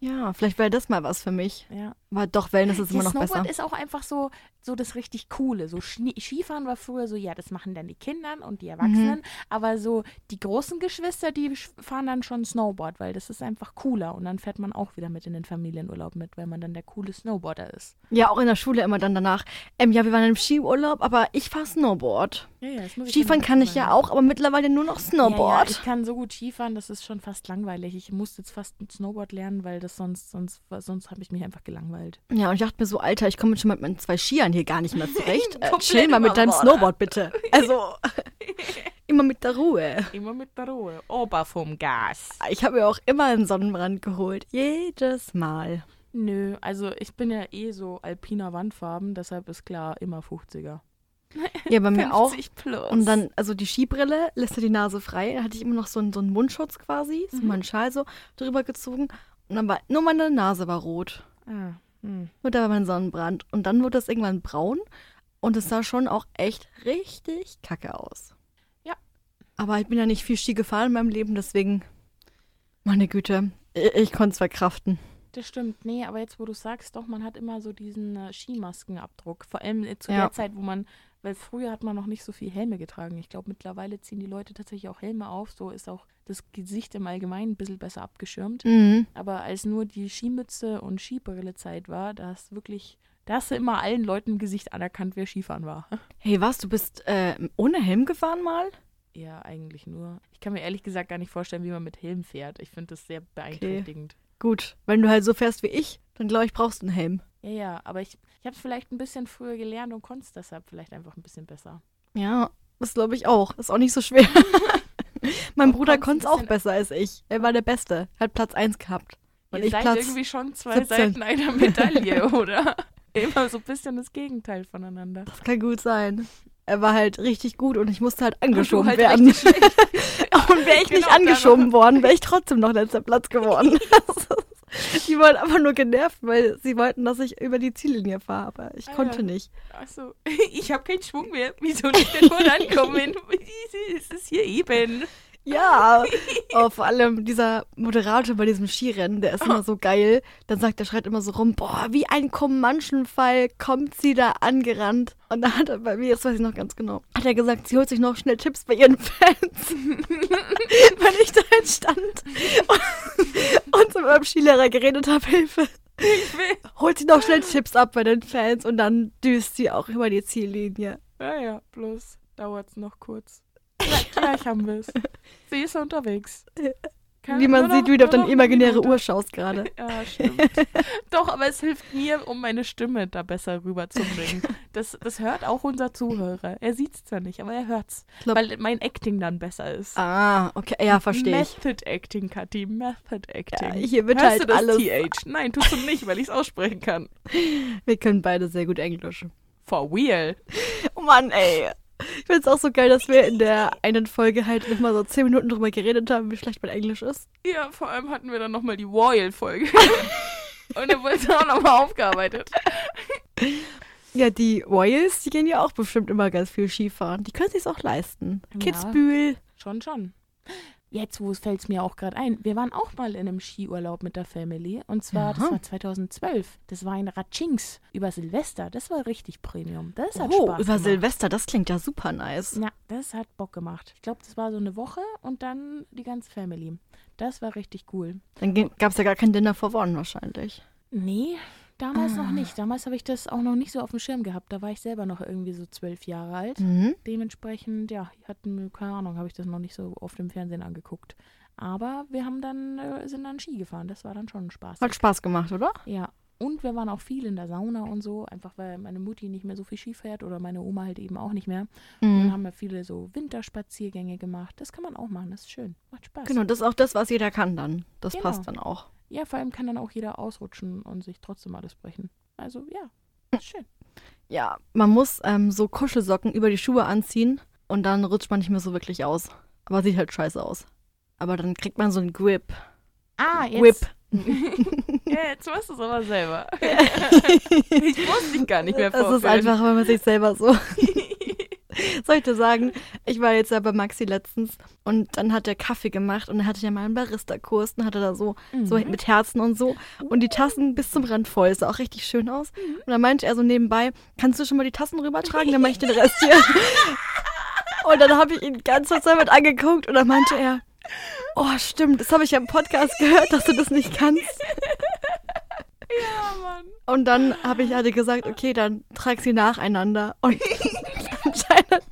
Ja, vielleicht wäre das mal was für mich. Ja. Aber doch, Wellness ist Ja, immer noch Snowboard besser. ist auch einfach so, so das richtig Coole. So Schnie Skifahren war früher so, ja, das machen dann die Kinder und die Erwachsenen. Mhm. Aber so die großen Geschwister, die fahren dann schon Snowboard, weil das ist einfach cooler. Und dann fährt man auch wieder mit in den Familienurlaub mit, weil man dann der coole Snowboarder ist. Ja, auch in der Schule immer dann danach. Ähm, ja, wir waren im Skiurlaub, aber ich fahre Snowboard. Ja, ja, Skifahren kann ich ja auch, aber mittlerweile nur noch Snowboard. ich kann so gut Skifahren, das ist schon fast langweilig. Ich musste jetzt fast ein Snowboard lernen, weil das sonst, sonst, sonst habe ich mich einfach gelangweilt. Ja, und ich dachte mir so, Alter, ich komme jetzt schon mit meinen zwei Skiern hier gar nicht mehr zurecht. <laughs> Äh, chill mal mit deinem. Snowboard, bitte. <laughs> Also, <laughs> immer mit der Ruhe. Immer mit der Ruhe. Ober vom Gas. Ich habe mir auch immer einen Sonnenbrand geholt. Jedes Mal. Nö, also ich bin ja eh so alpiner Wandfarben, deshalb ist klar immer 50er. Ja, bei mir auch. 50 plus. Und dann, also die Skibrille lässt ja die Nase frei. Da hatte ich immer noch so einen, so einen Mundschutz quasi, so Mhm. meinen Schal so drüber gezogen. Und dann war nur meine Nase war rot. Ah, hm. Und da war mein Sonnenbrand. Und dann wurde das irgendwann braun. Und es sah schon auch echt richtig kacke aus. Ja. Aber ich bin ja nicht viel Ski gefahren in meinem Leben, deswegen, meine Güte, ich, ich konnte es verkraften. Das stimmt. Nee, aber jetzt, wo du sagst, doch, man hat immer so diesen äh, Skimaskenabdruck. Vor allem äh, zu Ja. der Zeit, wo man, weil früher hat man noch nicht so viel Helme getragen. Ich glaube, mittlerweile ziehen die Leute tatsächlich auch Helme auf. So ist auch das Gesicht im Allgemeinen ein bisschen besser abgeschirmt. Mhm. Aber als nur die Skimütze und Skibrille-Zeit war, da hast wirklich, da hast du immer allen Leuten im Gesicht anerkannt, wer Skifahren war. <laughs> Hey, was, du bist äh, ohne Helm gefahren mal? Ja, eigentlich nur. Ich kann mir ehrlich gesagt gar nicht vorstellen, wie man mit Helm fährt. Ich finde das sehr beeinträchtigend. Gut, wenn du halt so fährst wie ich, dann glaube ich, brauchst du einen Helm. Ja, ja, aber ich, ich habe es vielleicht ein bisschen früher gelernt und konnte es deshalb vielleicht einfach ein bisschen besser. Ja, das glaube ich auch. Ist auch nicht so schwer. <laughs> <laughs> mein Auch Bruder konnte es auch besser als ich. Er war der Beste. Hat Platz 1 gehabt. Und Ihr ich seid Platz. irgendwie schon zwei 17. Seiten einer Medaille, <laughs> oder? Immer so ein bisschen das Gegenteil voneinander. Das kann gut sein. Er war halt richtig gut und ich musste halt angeschoben halt werden. <laughs> Und wäre ich nicht Genau, dann- angeschoben worden, wäre ich trotzdem noch letzter Platz geworden. <laughs> die waren einfach nur genervt, weil sie wollten, dass ich über die Ziellinie fahre, aber ich Ah, konnte ja. nicht. Achso, <laughs> ich habe keinen Schwung mehr. Wieso nicht denn vorankommen? <laughs> Es ist hier eben. Ja, <laughs> oh, vor allem dieser Moderator bei diesem Skirennen, der ist immer so geil. Dann sagt er, schreit immer so rum, boah, wie ein Comanchen-Fall kommt sie da angerannt. Und dann hat er bei mir, das weiß ich noch ganz genau, hat er gesagt, sie holt sich noch schnell Tipps bei ihren Fans. <laughs> Weil ich da halt stand und, und so mit meinem Skilehrer geredet habe, Hilfe. Holt sie noch schnell Tipps ab bei den Fans und dann düst sie auch über die Ziellinie. Ja, ja, bloß dauert's noch kurz. <laughs> Gleich, haben wir's. Sie ist unterwegs. Kann- Wie man sieht, wie du auf deine imaginäre. Uhr schaust gerade. <laughs> Ja, stimmt. Doch, aber es hilft mir, um meine Stimme da besser rüberzubringen. Das, das hört auch unser Zuhörer. Er sieht's zwar nicht, aber er hört's. glaub- weil mein Acting dann besser ist. Ah, okay, ja, verstehe ich. Method Acting, Kathi. Method Acting. Ja, hier wird Hörst halt du das alles- TH? Nein, tust du nicht, weil ich es aussprechen kann. Wir können beide sehr gut Englisch. For real. Oh Mann, ey. Ich finde es auch so geil, dass wir in der einen Folge halt immer so zehn Minuten drüber geredet haben, wie schlecht mein Englisch ist. Ja, vor allem hatten wir dann nochmal die Royal-Folge. <laughs> Und dann wurde es auch nochmal aufgearbeitet. Ja, die Royals, die gehen ja auch bestimmt immer ganz viel Skifahren. Die können sich's auch leisten. Ja. Kitzbühel. Schon, schon. Jetzt, wo es fällt es mir auch gerade ein, wir waren auch mal in einem Skiurlaub mit der Family. Und zwar, das Aha. war 2012. Das war in Ratschings über Silvester. Das war richtig Premium. Das hat Oh, Spaß über gemacht. Silvester, das klingt ja super nice. Ja, das hat Bock gemacht. Ich glaube, das war so eine Woche und dann die ganze Family. Das war richtig cool. Dann gab es ja gar kein Dinner for One wahrscheinlich. Nee, damals noch Ah. nicht. Damals habe ich das auch noch nicht so auf dem Schirm gehabt. Da war ich selber noch irgendwie so zwölf Jahre alt. Mhm. Dementsprechend, ja, hatten wir, keine Ahnung, habe ich das noch nicht so auf dem Fernsehen angeguckt. Aber wir haben dann, äh, sind dann Ski gefahren. Das war dann schon Spaß. Hat Spaß gemacht, oder? Ja. Und wir waren auch viel in der Sauna und so, einfach weil meine Mutti nicht mehr so viel Ski fährt oder meine Oma halt eben auch nicht mehr. Dann Mhm. haben wir viele so Winterspaziergänge gemacht. Das kann man auch machen, das ist schön. Macht Spaß. Genau, das ist auch das, was jeder kann dann. Das Genau. passt dann auch. Ja, vor allem kann dann auch jeder ausrutschen und sich trotzdem alles brechen. Also ja, <clears throat> ist schön. Ja, man muss ähm, so Kuschelsocken über die Schuhe anziehen und dann rutscht man nicht mehr so wirklich aus. Aber sieht halt scheiße aus. Aber dann kriegt man so einen Grip. Ah, Whip. ja, <laughs> jetzt machst du es aber selber. <laughs> ich muss dich gar nicht mehr Das ist einfach, wenn man sich selber so. <laughs> <laughs> Soll ich dir sagen, ich war jetzt ja bei Maxi letztens und dann hat er Kaffee gemacht und er hatte ja mal einen Barista-Kurs und hatte da so, so Mhm. mit Herzen und so und die Tassen bis zum Rand voll. Sah auch richtig schön aus. Mhm. Und dann meinte er so nebenbei, kannst du schon mal die Tassen rübertragen, dann mache ich den <laughs> Rest hier. und dann habe ich ihn ganz kurz damit angeguckt und dann meinte er, oh stimmt, das habe ich ja im Podcast gehört, dass du das nicht kannst. Ja, Mann. Und dann habe ich hatte gesagt, okay, dann trag sie nacheinander. Und <laughs> <laughs> anscheinend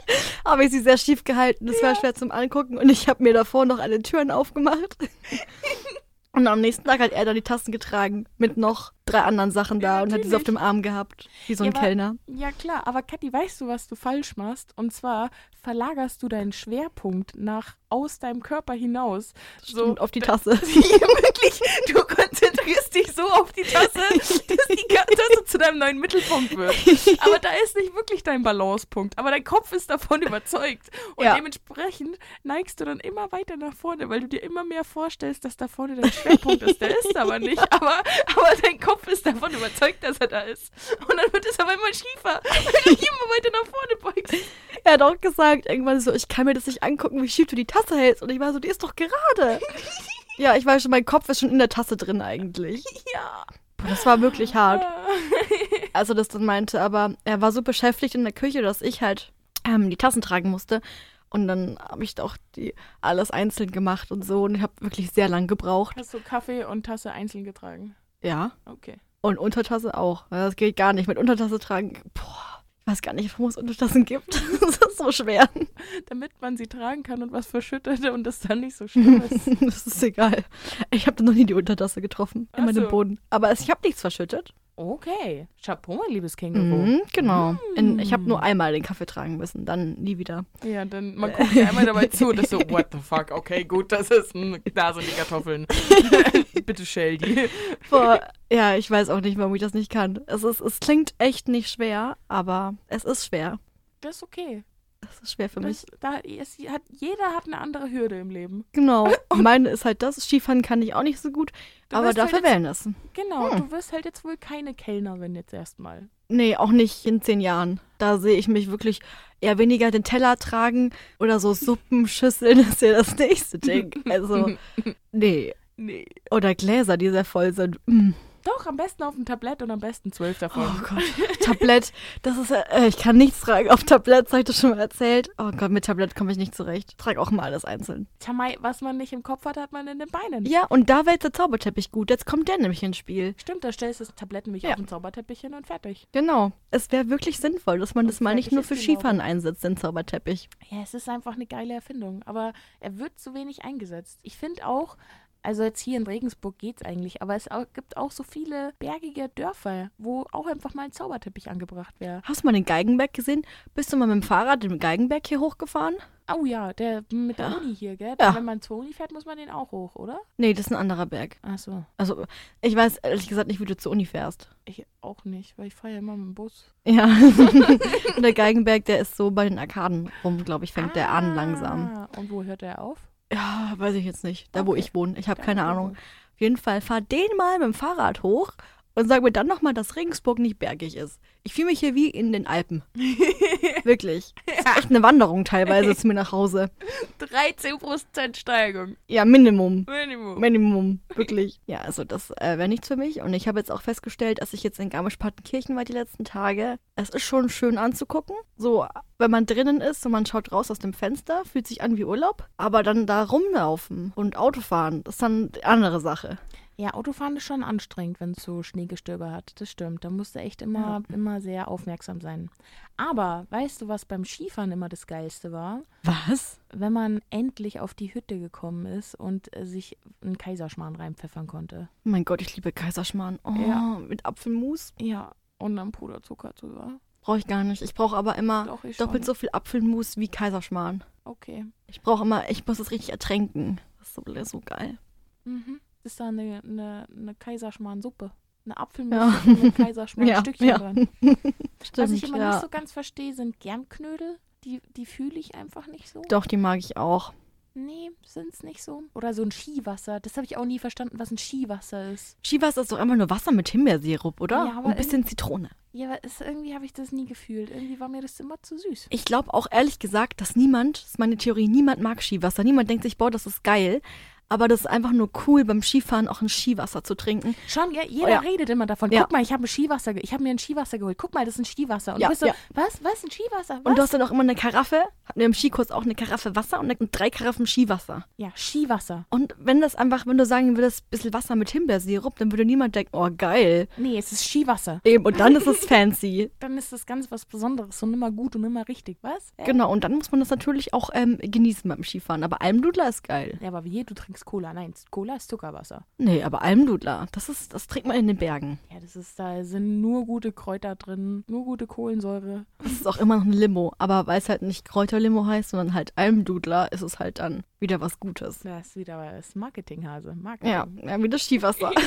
habe ich sie sehr schief gehalten. Das war schwer zum Angucken. Und ich habe mir davor noch alle Türen aufgemacht. <laughs> Und am nächsten Tag hat er dann die Tassen getragen mit noch drei anderen Sachen da Ja, und hat diese auf dem Arm gehabt, wie so ein Ja, aber- Kellner. Ja, klar, aber Kathi, weißt du, was du falsch machst? Und zwar verlagerst du deinen Schwerpunkt nach aus deinem Körper hinaus. So auf die Tasse. <laughs> Wirklich, du konzentrierst dich so auf die Tasse, dass die Tasse zu deinem neuen Mittelpunkt wird. Aber da ist nicht wirklich dein Balancepunkt. Aber dein Kopf ist davon überzeugt. Und Ja. dementsprechend neigst du dann immer weiter nach vorne, weil du dir immer mehr vorstellst, dass da vorne dein Schwerpunkt ist. Der ist aber nicht. Aber, aber dein Kopf ist davon überzeugt, dass er da ist. Und dann wird es aber immer schiefer, weil du immer weiter nach vorne beugst. <laughs> Er hat auch gesagt, irgendwann so, ich kann mir das nicht angucken, wie schief du die Tasse hältst. Und ich war so, die ist doch gerade. <laughs> ja, ich weiß schon, mein Kopf ist schon in der Tasse drin eigentlich. Ja. Boah, das war wirklich hart. <laughs> Als er das dann meinte, aber er war so beschäftigt in der Küche, dass ich halt ähm, die Tassen tragen musste. Und dann habe ich auch die alles einzeln gemacht und so. Und ich habe wirklich sehr lang gebraucht. Hast du Kaffee und Tasse einzeln getragen? Ja. Okay. Und Untertasse auch. Das geht gar nicht. Mit Untertasse tragen, boah, ich weiß gar nicht, wo es Untertassen gibt. <laughs> das ist so schwer. Damit man sie tragen kann und was verschüttet und das dann nicht so schlimm <laughs> ist. das ist egal. Ich habe noch nie die Untertasse getroffen in Ach meinem so. Boden. Aber es, ich habe nichts verschüttet. Okay. Chapeau, mein liebes Känguru. Mhm, genau. In, ich habe nur einmal den Kaffee tragen müssen, dann nie wieder. Ja, dann man guckt dir einmal dabei zu und ist so, what the fuck, okay, gut, das ist, hm, da sind die Kartoffeln. <laughs> Bitte schäl die. Boah, ja, ich weiß auch nicht, warum ich das nicht kann. Es, ist, es klingt echt nicht schwer, aber es ist schwer. Das ist okay. Es ist schwer für mich. Das, da ist, hat, jeder hat eine andere Hürde im Leben. Genau. <laughs> Meine ist halt das. Skifahren kann ich auch nicht so gut, Du aber halt dafür jetzt- Wellness. Genau, Hm. du wirst halt jetzt wohl keine Kellnerin jetzt erstmal. Nee, auch nicht in zehn Jahren. Da sehe ich mich wirklich eher weniger den Teller tragen oder so Suppenschüsseln. <laughs> Das ist ja das nächste Ding. Also, <laughs> nee. Nee. Oder Gläser, die sehr voll sind. Mm. Doch, am besten auf dem Tablett und am besten zwölf davon. Oh Gott. <laughs> Tablett, das ist, äh, ich kann nichts tragen auf Tablett, das habe ich das schon mal erzählt. Oh Gott, mit Tablett komme ich nicht zurecht. Ich trage auch immer alles einzeln. Tamai, was man nicht im Kopf hat, hat man in den Beinen. Ja, und da wäre jetzt der Zauberteppich gut. Jetzt kommt der nämlich ins Spiel. Stimmt, da stellst du das Tablett nämlich Ja. auf den Zauberteppich hin und fertig. Genau. Es wäre wirklich sinnvoll, dass man Und das mal nicht nur für Laube. Skifahren einsetzt, den Zauberteppich. Ja, es ist einfach eine geile Erfindung, aber er wird zu wenig eingesetzt. Ich finde auch, also jetzt hier in Regensburg geht's eigentlich, aber es au- gibt auch so viele bergige Dörfer, wo auch einfach mal ein Zauberteppich angebracht wäre. Hast du mal den Geigenberg gesehen? Bist du mal mit dem Fahrrad den Geigenberg hier hochgefahren? Oh ja, der mit der Ja. Uni hier, gell? Ja. Wenn man zur Uni fährt, muss man den auch hoch, oder? Nee, das ist ein anderer Berg. Ach so, Also, ich weiß ehrlich gesagt nicht, wie du zur Uni fährst. ich auch nicht, weil ich fahre ja immer mit dem Bus. Ja. <laughs> Und der Geigenberg, der ist so bei den Arkaden rum, glaube ich, fängt der an langsam. Ah, Und wo hört er auf? Ja, weiß ich jetzt nicht. Da, wo Okay. ich wohne. Ich habe keine wo- Ahnung. Auf jeden Fall, fahr den mal mit dem Fahrrad hoch und sag mir dann nochmal, dass Regensburg nicht bergig ist. Ich fühle mich hier wie in den Alpen. <laughs> Wirklich. Das ist echt eine Wanderung teilweise <laughs> zu mir nach Hause. 13% Steigung. Ja, Minimum. Minimum. Minimum, wirklich. Ja, also das äh, wäre nichts für mich. Und ich habe jetzt auch festgestellt, dass ich jetzt in Garmisch-Partenkirchen war die letzten Tage. Es ist schon schön anzugucken. So, wenn man drinnen ist und man schaut raus aus dem Fenster, fühlt sich an wie Urlaub. Aber dann da rumlaufen und Autofahren, das ist dann die andere Sache. Ja, Autofahren ist schon anstrengend, wenn es so Schneegestöber hat. Das stimmt. Da musst du echt immer, immer sehr aufmerksam sein. Aber weißt du, was beim Skifahren immer das Geilste war? Was? Wenn man endlich auf die Hütte gekommen ist und äh, sich einen Kaiserschmarrn reinpfeffern konnte. Mein Gott, ich liebe Kaiserschmarrn. Oh, Ja. mit Apfelmus. Ja, und dann Puderzucker drüber. Brauche ich gar nicht. Ich brauche aber immer Doch, doppelt so viel Apfelmus wie Kaiserschmarrn. Okay. Ich brauche immer, ich muss es richtig ertränken. Das ist so, das ist so geil. Mhm. Ist da eine, eine, eine Kaiserschmarrnsuppe. Eine Ja. Apfelmus <laughs> mit Kaiserschmarrnstückchen Ja, ja. drin. <laughs> Stimmt, Was ich immer ja. nicht so ganz verstehe, sind Germknödel. Die, die fühle ich einfach nicht so. Doch, die mag ich auch. Nee, sind's nicht so. Oder so ein Skiwasser. Das habe ich auch nie verstanden, was ein Skiwasser ist. Skiwasser ist doch einfach nur Wasser mit Himbeersirup, oder? Ja, aber Und ein bisschen Zitrone. Ja, aber es, irgendwie habe ich das nie gefühlt. Irgendwie war mir das immer zu süß. Ich glaube auch ehrlich gesagt, dass niemand, das ist meine Theorie, niemand mag Skiwasser. Niemand denkt sich, boah, das ist geil. Aber das ist einfach nur cool, beim Skifahren auch ein Skiwasser zu trinken. Schon, ja, jeder Oh ja. redet immer davon. Ja. Guck mal, ich habe ein Skiwasser, ich habe mir ein Skiwasser geholt. Guck mal, das ist ein Skiwasser. Und Ja, du bist so, was, was, ein Skiwasser? Was? Und du hast dann auch immer eine Karaffe, hatten wir im Skikurs auch eine Karaffe Wasser und eine- drei Karaffen Skiwasser. ja, Skiwasser. Und wenn das einfach, wenn du sagen würdest, ein bisschen Wasser mit Himbeersirup, dann würde niemand denken, oh geil. Nee, es ist Skiwasser. Eben, und dann ist es <laughs> fancy. Dann ist das ganz was Besonderes und immer gut und immer richtig. Was? Äh? Genau, und dann muss man das natürlich auch ähm, genießen beim Skifahren. Aber Almdudler ist geil. Ja, aber wie, du trinkst Cola. Nein, Cola ist Zuckerwasser. Nee, aber Almdudler, das ist, das trinkt man in den Bergen. Ja, das ist, da sind nur gute Kräuter drin, nur gute Kohlensäure. Das ist auch immer noch ein Limo. Aber weil es halt nicht Kräuterlimo heißt, sondern halt Almdudler, ist es halt dann wieder was Gutes. Das ist wieder das Marketinghase. Marketing. Ja, ja wie das Skiwasser. <laughs>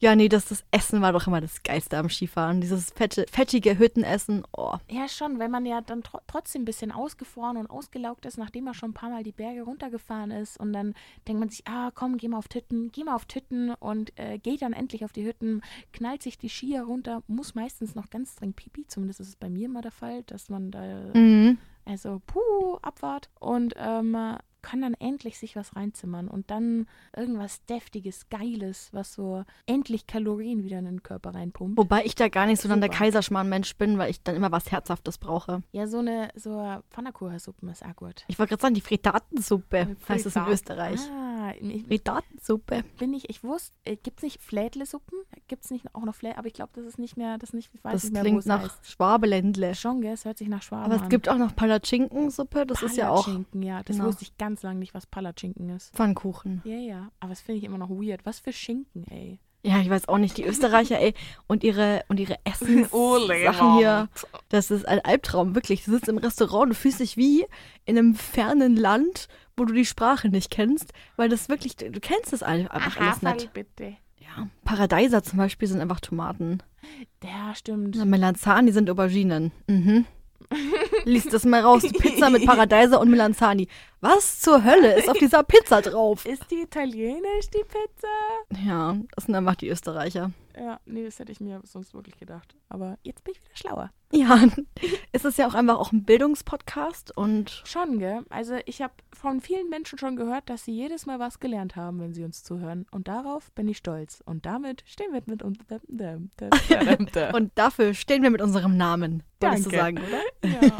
ja, nee, das, das Essen war doch immer das Geilste am Skifahren. Dieses fette, fettige Hüttenessen. Oh. Ja, schon, wenn man ja dann tro trotzdem ein bisschen ausgefroren und ausgelaugt ist, nachdem man schon ein paar Mal die Berge runtergefahren ist. Und dann denkt man sich, ah, komm, geh mal auf Tütten, geh mal auf Tütten und äh, geht dann endlich auf die Hütten, knallt sich die Skier runter, muss meistens noch ganz dringend pipi, zumindest ist es bei mir immer der Fall, dass man da, Mhm. also puh, Abfahrt und ähm, kann dann endlich sich was reinzimmern und dann irgendwas Deftiges, Geiles, was so endlich Kalorien wieder in den Körper reinpumpt. Wobei ich da gar nicht so dann der. Kaiserschmarrn-Mensch bin, weil ich dann immer was Herzhaftes brauche. Ja, so eine so Pfannkuchensuppe ist auch gut. Ich wollte gerade sagen, die Fritatensuppe heißt es in Österreich. Ah, ich, Fritatensuppe. bin ich, ich wusste, äh, gibt es nicht Flädle-Suppen? Gibt es nicht auch noch Flädle? Aber ich glaube, das ist nicht mehr, das nicht, ich weiß Das nicht mehr, klingt es nach heißt. Schwabeländle. Schon, gell? Es hört sich nach Schwaben Aber es an. gibt auch noch Palatschinkensuppe, das ist ja auch Palatschinken, ja. Das Genau. wusste ich ganz lange nicht, was Palatschinken ist. Pfannkuchen. Ja, ja. Aber das finde ich immer noch weird. Was für Schinken, ey. Ja, ich weiß auch nicht, die Österreicher, ey, und ihre, und ihre <laughs> Oh, Essenssachen hier, das ist ein Albtraum, wirklich. Du sitzt im Restaurant, du fühlst dich wie in einem fernen Land, wo du die Sprache nicht kennst, weil das wirklich, du kennst das einfach alles nicht. bitte. Ja, Paradeiser zum Beispiel sind einfach Tomaten. Ja, stimmt. Melanzani sind Auberginen. Mhm. Lies das mal raus. Pizza mit Paradeiser und Melanzani. Was zur Hölle ist auf dieser Pizza drauf? Ist die italienisch, die Pizza? Ja, das sind einfach die Österreicher. Ja, nee, das hätte ich mir sonst wirklich gedacht. Aber jetzt bin ich wieder schlauer. Ja, <laughs> es ist ja auch einfach auch ein Bildungspodcast und Schon, gell? Also ich habe von vielen Menschen schon gehört, dass sie jedes Mal was gelernt haben, wenn sie uns zuhören. Und darauf bin ich stolz. Und damit stehen wir mit uns. <laughs> und dafür stehen wir mit unserem Namen, würdest du Danke. sagen, oder? ja. <laughs>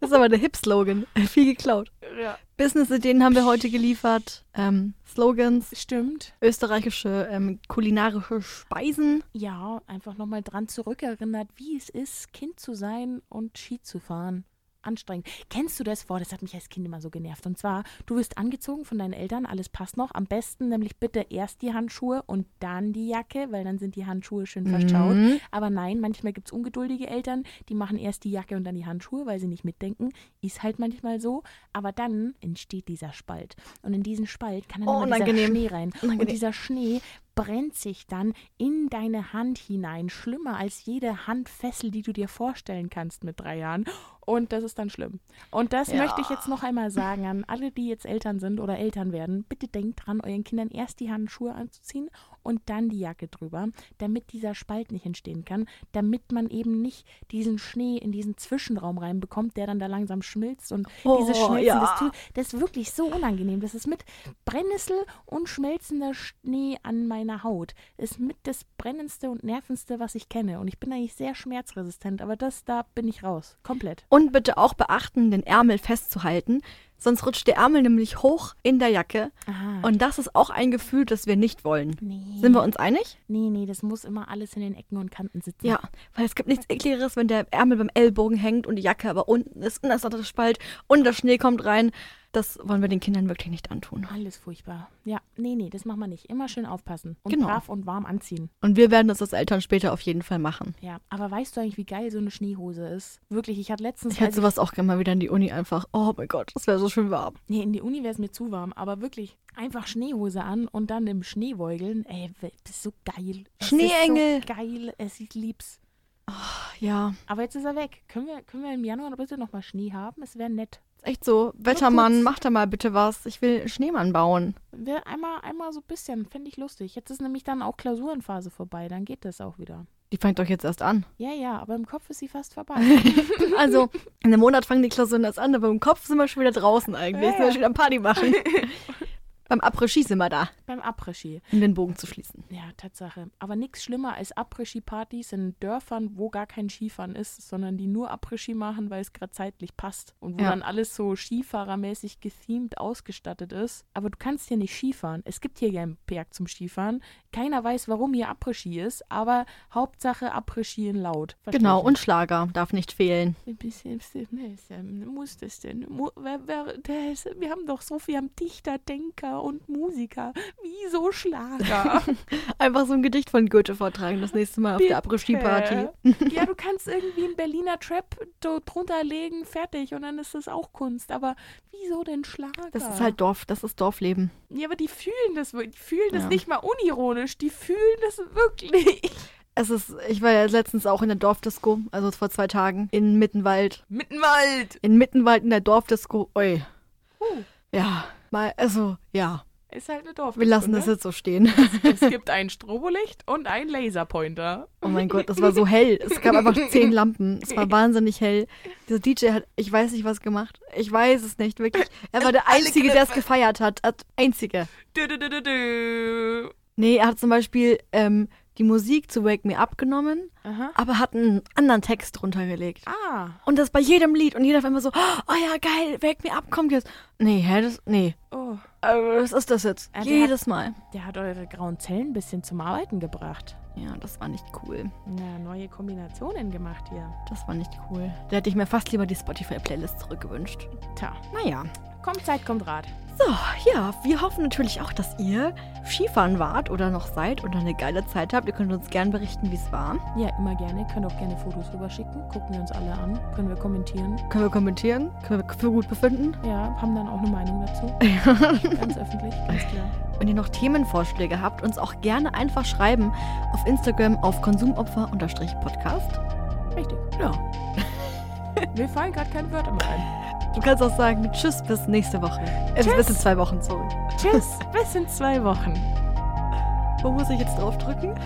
Das ist aber der Hip-Slogan. <laughs> Viel geklaut. ja. Business-Ideen haben wir heute geliefert. Ähm, Slogans, Stimmt. österreichische ähm, kulinarische Speisen. Ja, einfach nochmal dran zurückerinnert, wie es ist, Kind zu sein und Ski zu fahren. Anstrengend. Kennst du das? Boah, das hat mich als Kind immer so genervt. Und zwar, du wirst angezogen von deinen Eltern, alles passt noch. Am besten nämlich bitte erst die Handschuhe und dann die Jacke, weil dann sind die Handschuhe schön verstaut. Mhm. Aber nein, manchmal gibt es ungeduldige Eltern, die machen erst die Jacke und dann die Handschuhe, weil sie nicht mitdenken. Ist halt manchmal so. Aber dann entsteht dieser Spalt. Und in diesen Spalt kann dann Oh, immer dieser. Schnee rein. Und Unangenehm. dieser Schnee brennt sich dann in deine Hand hinein. Schlimmer als jede Handfessel, die du dir vorstellen kannst mit drei Jahren. Und das ist dann schlimm. Und das Ja. möchte ich jetzt noch einmal sagen an alle, die jetzt Eltern sind oder Eltern werden. Bitte denkt dran, euren Kindern erst die Handschuhe anzuziehen und dann die Jacke drüber, damit dieser Spalt nicht entstehen kann, damit man eben nicht diesen Schnee in diesen Zwischenraum reinbekommt, der dann da langsam schmilzt und Oh, dieses Schmelzen, ja. das, tut, das ist wirklich so unangenehm. Das ist mit Brennnessel und schmelzender Schnee an meiner Haut. Ist mit das brennendste und nervendste, was ich kenne. Und ich bin eigentlich sehr schmerzresistent, aber das, da bin ich raus. Komplett. Und bitte auch beachten, den Ärmel festzuhalten. Sonst rutscht der Ärmel nämlich hoch in der Jacke. Aha. Und das ist auch ein Gefühl, das wir nicht wollen. nee. Sind wir uns einig? Nee, nee, das muss immer alles in den Ecken und Kanten sitzen. Ja, weil es gibt nichts ekligeres, wenn der Ärmel beim Ellbogen hängt und die Jacke aber unten ist und das ist der Spalt und der Schnee kommt rein. Das wollen wir den Kindern wirklich nicht antun. Alles furchtbar. Ja, nee, nee, das machen wir nicht. Immer schön aufpassen. Und Genau. brav und warm anziehen. Und wir werden das als Eltern später auf jeden Fall machen. Ja, aber weißt du eigentlich, wie geil so eine Schneehose ist? Wirklich, ich hatte letztens. Ich hätte sowas auch gerne mal wieder in die Uni einfach. Oh mein Gott, das wäre so schön warm. Nee, in die Uni wäre es mir zu warm, aber wirklich einfach Schneehose an und dann im Schnee beugeln. Ey, das ist so geil. Schneeengel. Ist so geil, es ich lieb's. Ja, Aber jetzt ist er weg. Können wir, können wir im Januar bitte nochmal Schnee haben? Es wäre nett. ist echt so. Wettermann, mach da mal bitte was. Ich will einen Schneemann bauen. Wär einmal, einmal so ein bisschen, fände ich lustig. Jetzt ist nämlich dann auch Klausurenphase vorbei, dann geht das auch wieder. Die fängt doch jetzt erst an. Ja, ja, aber im Kopf ist sie fast vorbei. <laughs> Also, in einem Monat fangen die Klausuren erst an, aber im Kopf sind wir schon wieder draußen eigentlich. Ja, Sind wir ja. schon am Party machen. <laughs> Beim Après-Ski sind wir da, Beim Après-Ski. um den Bogen zu schließen. Ja, Tatsache. Aber nichts schlimmer als Après-Ski-Partys in Dörfern, wo gar kein Skifahren ist, sondern die nur Après-Ski machen, weil es gerade zeitlich passt. Und wo Ja. dann alles so Skifahrermäßig gethemed ausgestattet ist. Aber du kannst hier nicht Skifahren. Es gibt hier keinen Berg zum Skifahren. Keiner weiß, warum hier Après-Ski ist, aber Hauptsache Après-Ski in laut. Versteh Genau, ich und Schlager darf nicht fehlen. ja- muss das denn? Wir haben doch so viel, wir haben Dichter, Denker und Musiker. Wieso Schlager? <laughs> Einfach so ein Gedicht von Goethe vortragen das nächste Mal auf der Après-Ski-Party. Bitte. <laughs> ja, du kannst irgendwie einen Berliner Trap drunter legen, fertig, und dann ist das auch Kunst. Aber wieso denn Schlager? Das ist halt Dorf, das ist Dorfleben. Ja, aber die fühlen das, die fühlen das Ja. nicht mal unironisch, die fühlen das wirklich. Es ist, ich war ja letztens auch in der Dorfdisco, also vor zwei Tagen, in Mittenwald. Mittenwald. In Mittenwald in der Dorfdisco. Ui. Uh, Ja, mal, also, ja. ist halt eine Dorf. Wir lassen das jetzt so stehen. <laughs> Es gibt ein Strobolicht und ein Laserpointer. Oh mein Gott, das war so hell. Es gab einfach <laughs> zehn Lampen. Es war <laughs> wahnsinnig hell. Dieser DJ hat, ich weiß nicht, was gemacht. Ich weiß es nicht, wirklich. Er war der Einzige, der es gefeiert hat. Hat- Einzige. Du, du, du, du, du. Nee, er hat zum Beispiel ähm, die Musik zu Wake Me Up genommen, Aha. aber hat einen anderen Text drunter gelegt. Ah. Und das bei jedem Lied. Und jeder auf einmal so, oh ja, geil, Wake Me Up kommt jetzt. Nee, hä, das, nee. Oh. Äh, was ist das jetzt? Ja, der Jedes Mal. Der hat eure grauen Zellen ein bisschen zum Arbeiten gebracht. Ja, das war nicht cool. Na, neue Kombinationen gemacht hier. Das war nicht cool. Da hätte ich mir fast lieber die Spotify-Playlist zurückgewünscht. Tja, Naja. Kommt Zeit, kommt Rat. So, ja, wir hoffen natürlich auch, dass ihr Skifahren wart oder noch seid oder eine geile Zeit habt. Ihr könnt uns gern berichten, wie es war. Ja, immer gerne. Könnt auch gerne Fotos rüberschicken. Gucken wir uns alle an. Können wir kommentieren. Können wir kommentieren? Können wir für gut befinden? Ja, haben dann auch eine Meinung dazu. <laughs> Ganz öffentlich, ganz klar. Wenn ihr noch Themenvorschläge habt, uns auch gerne einfach schreiben auf Instagram auf konsumopfer-podcast. Richtig. Ja. Mir fallen gerade keine Wörter mehr ein. Du kannst auch sagen, tschüss, bis nächste Woche. Also Tschüss. bis in zwei Wochen, sorry. Tschüss, <laughs> bis in zwei Wochen. Wo muss ich jetzt drauf drücken? <laughs>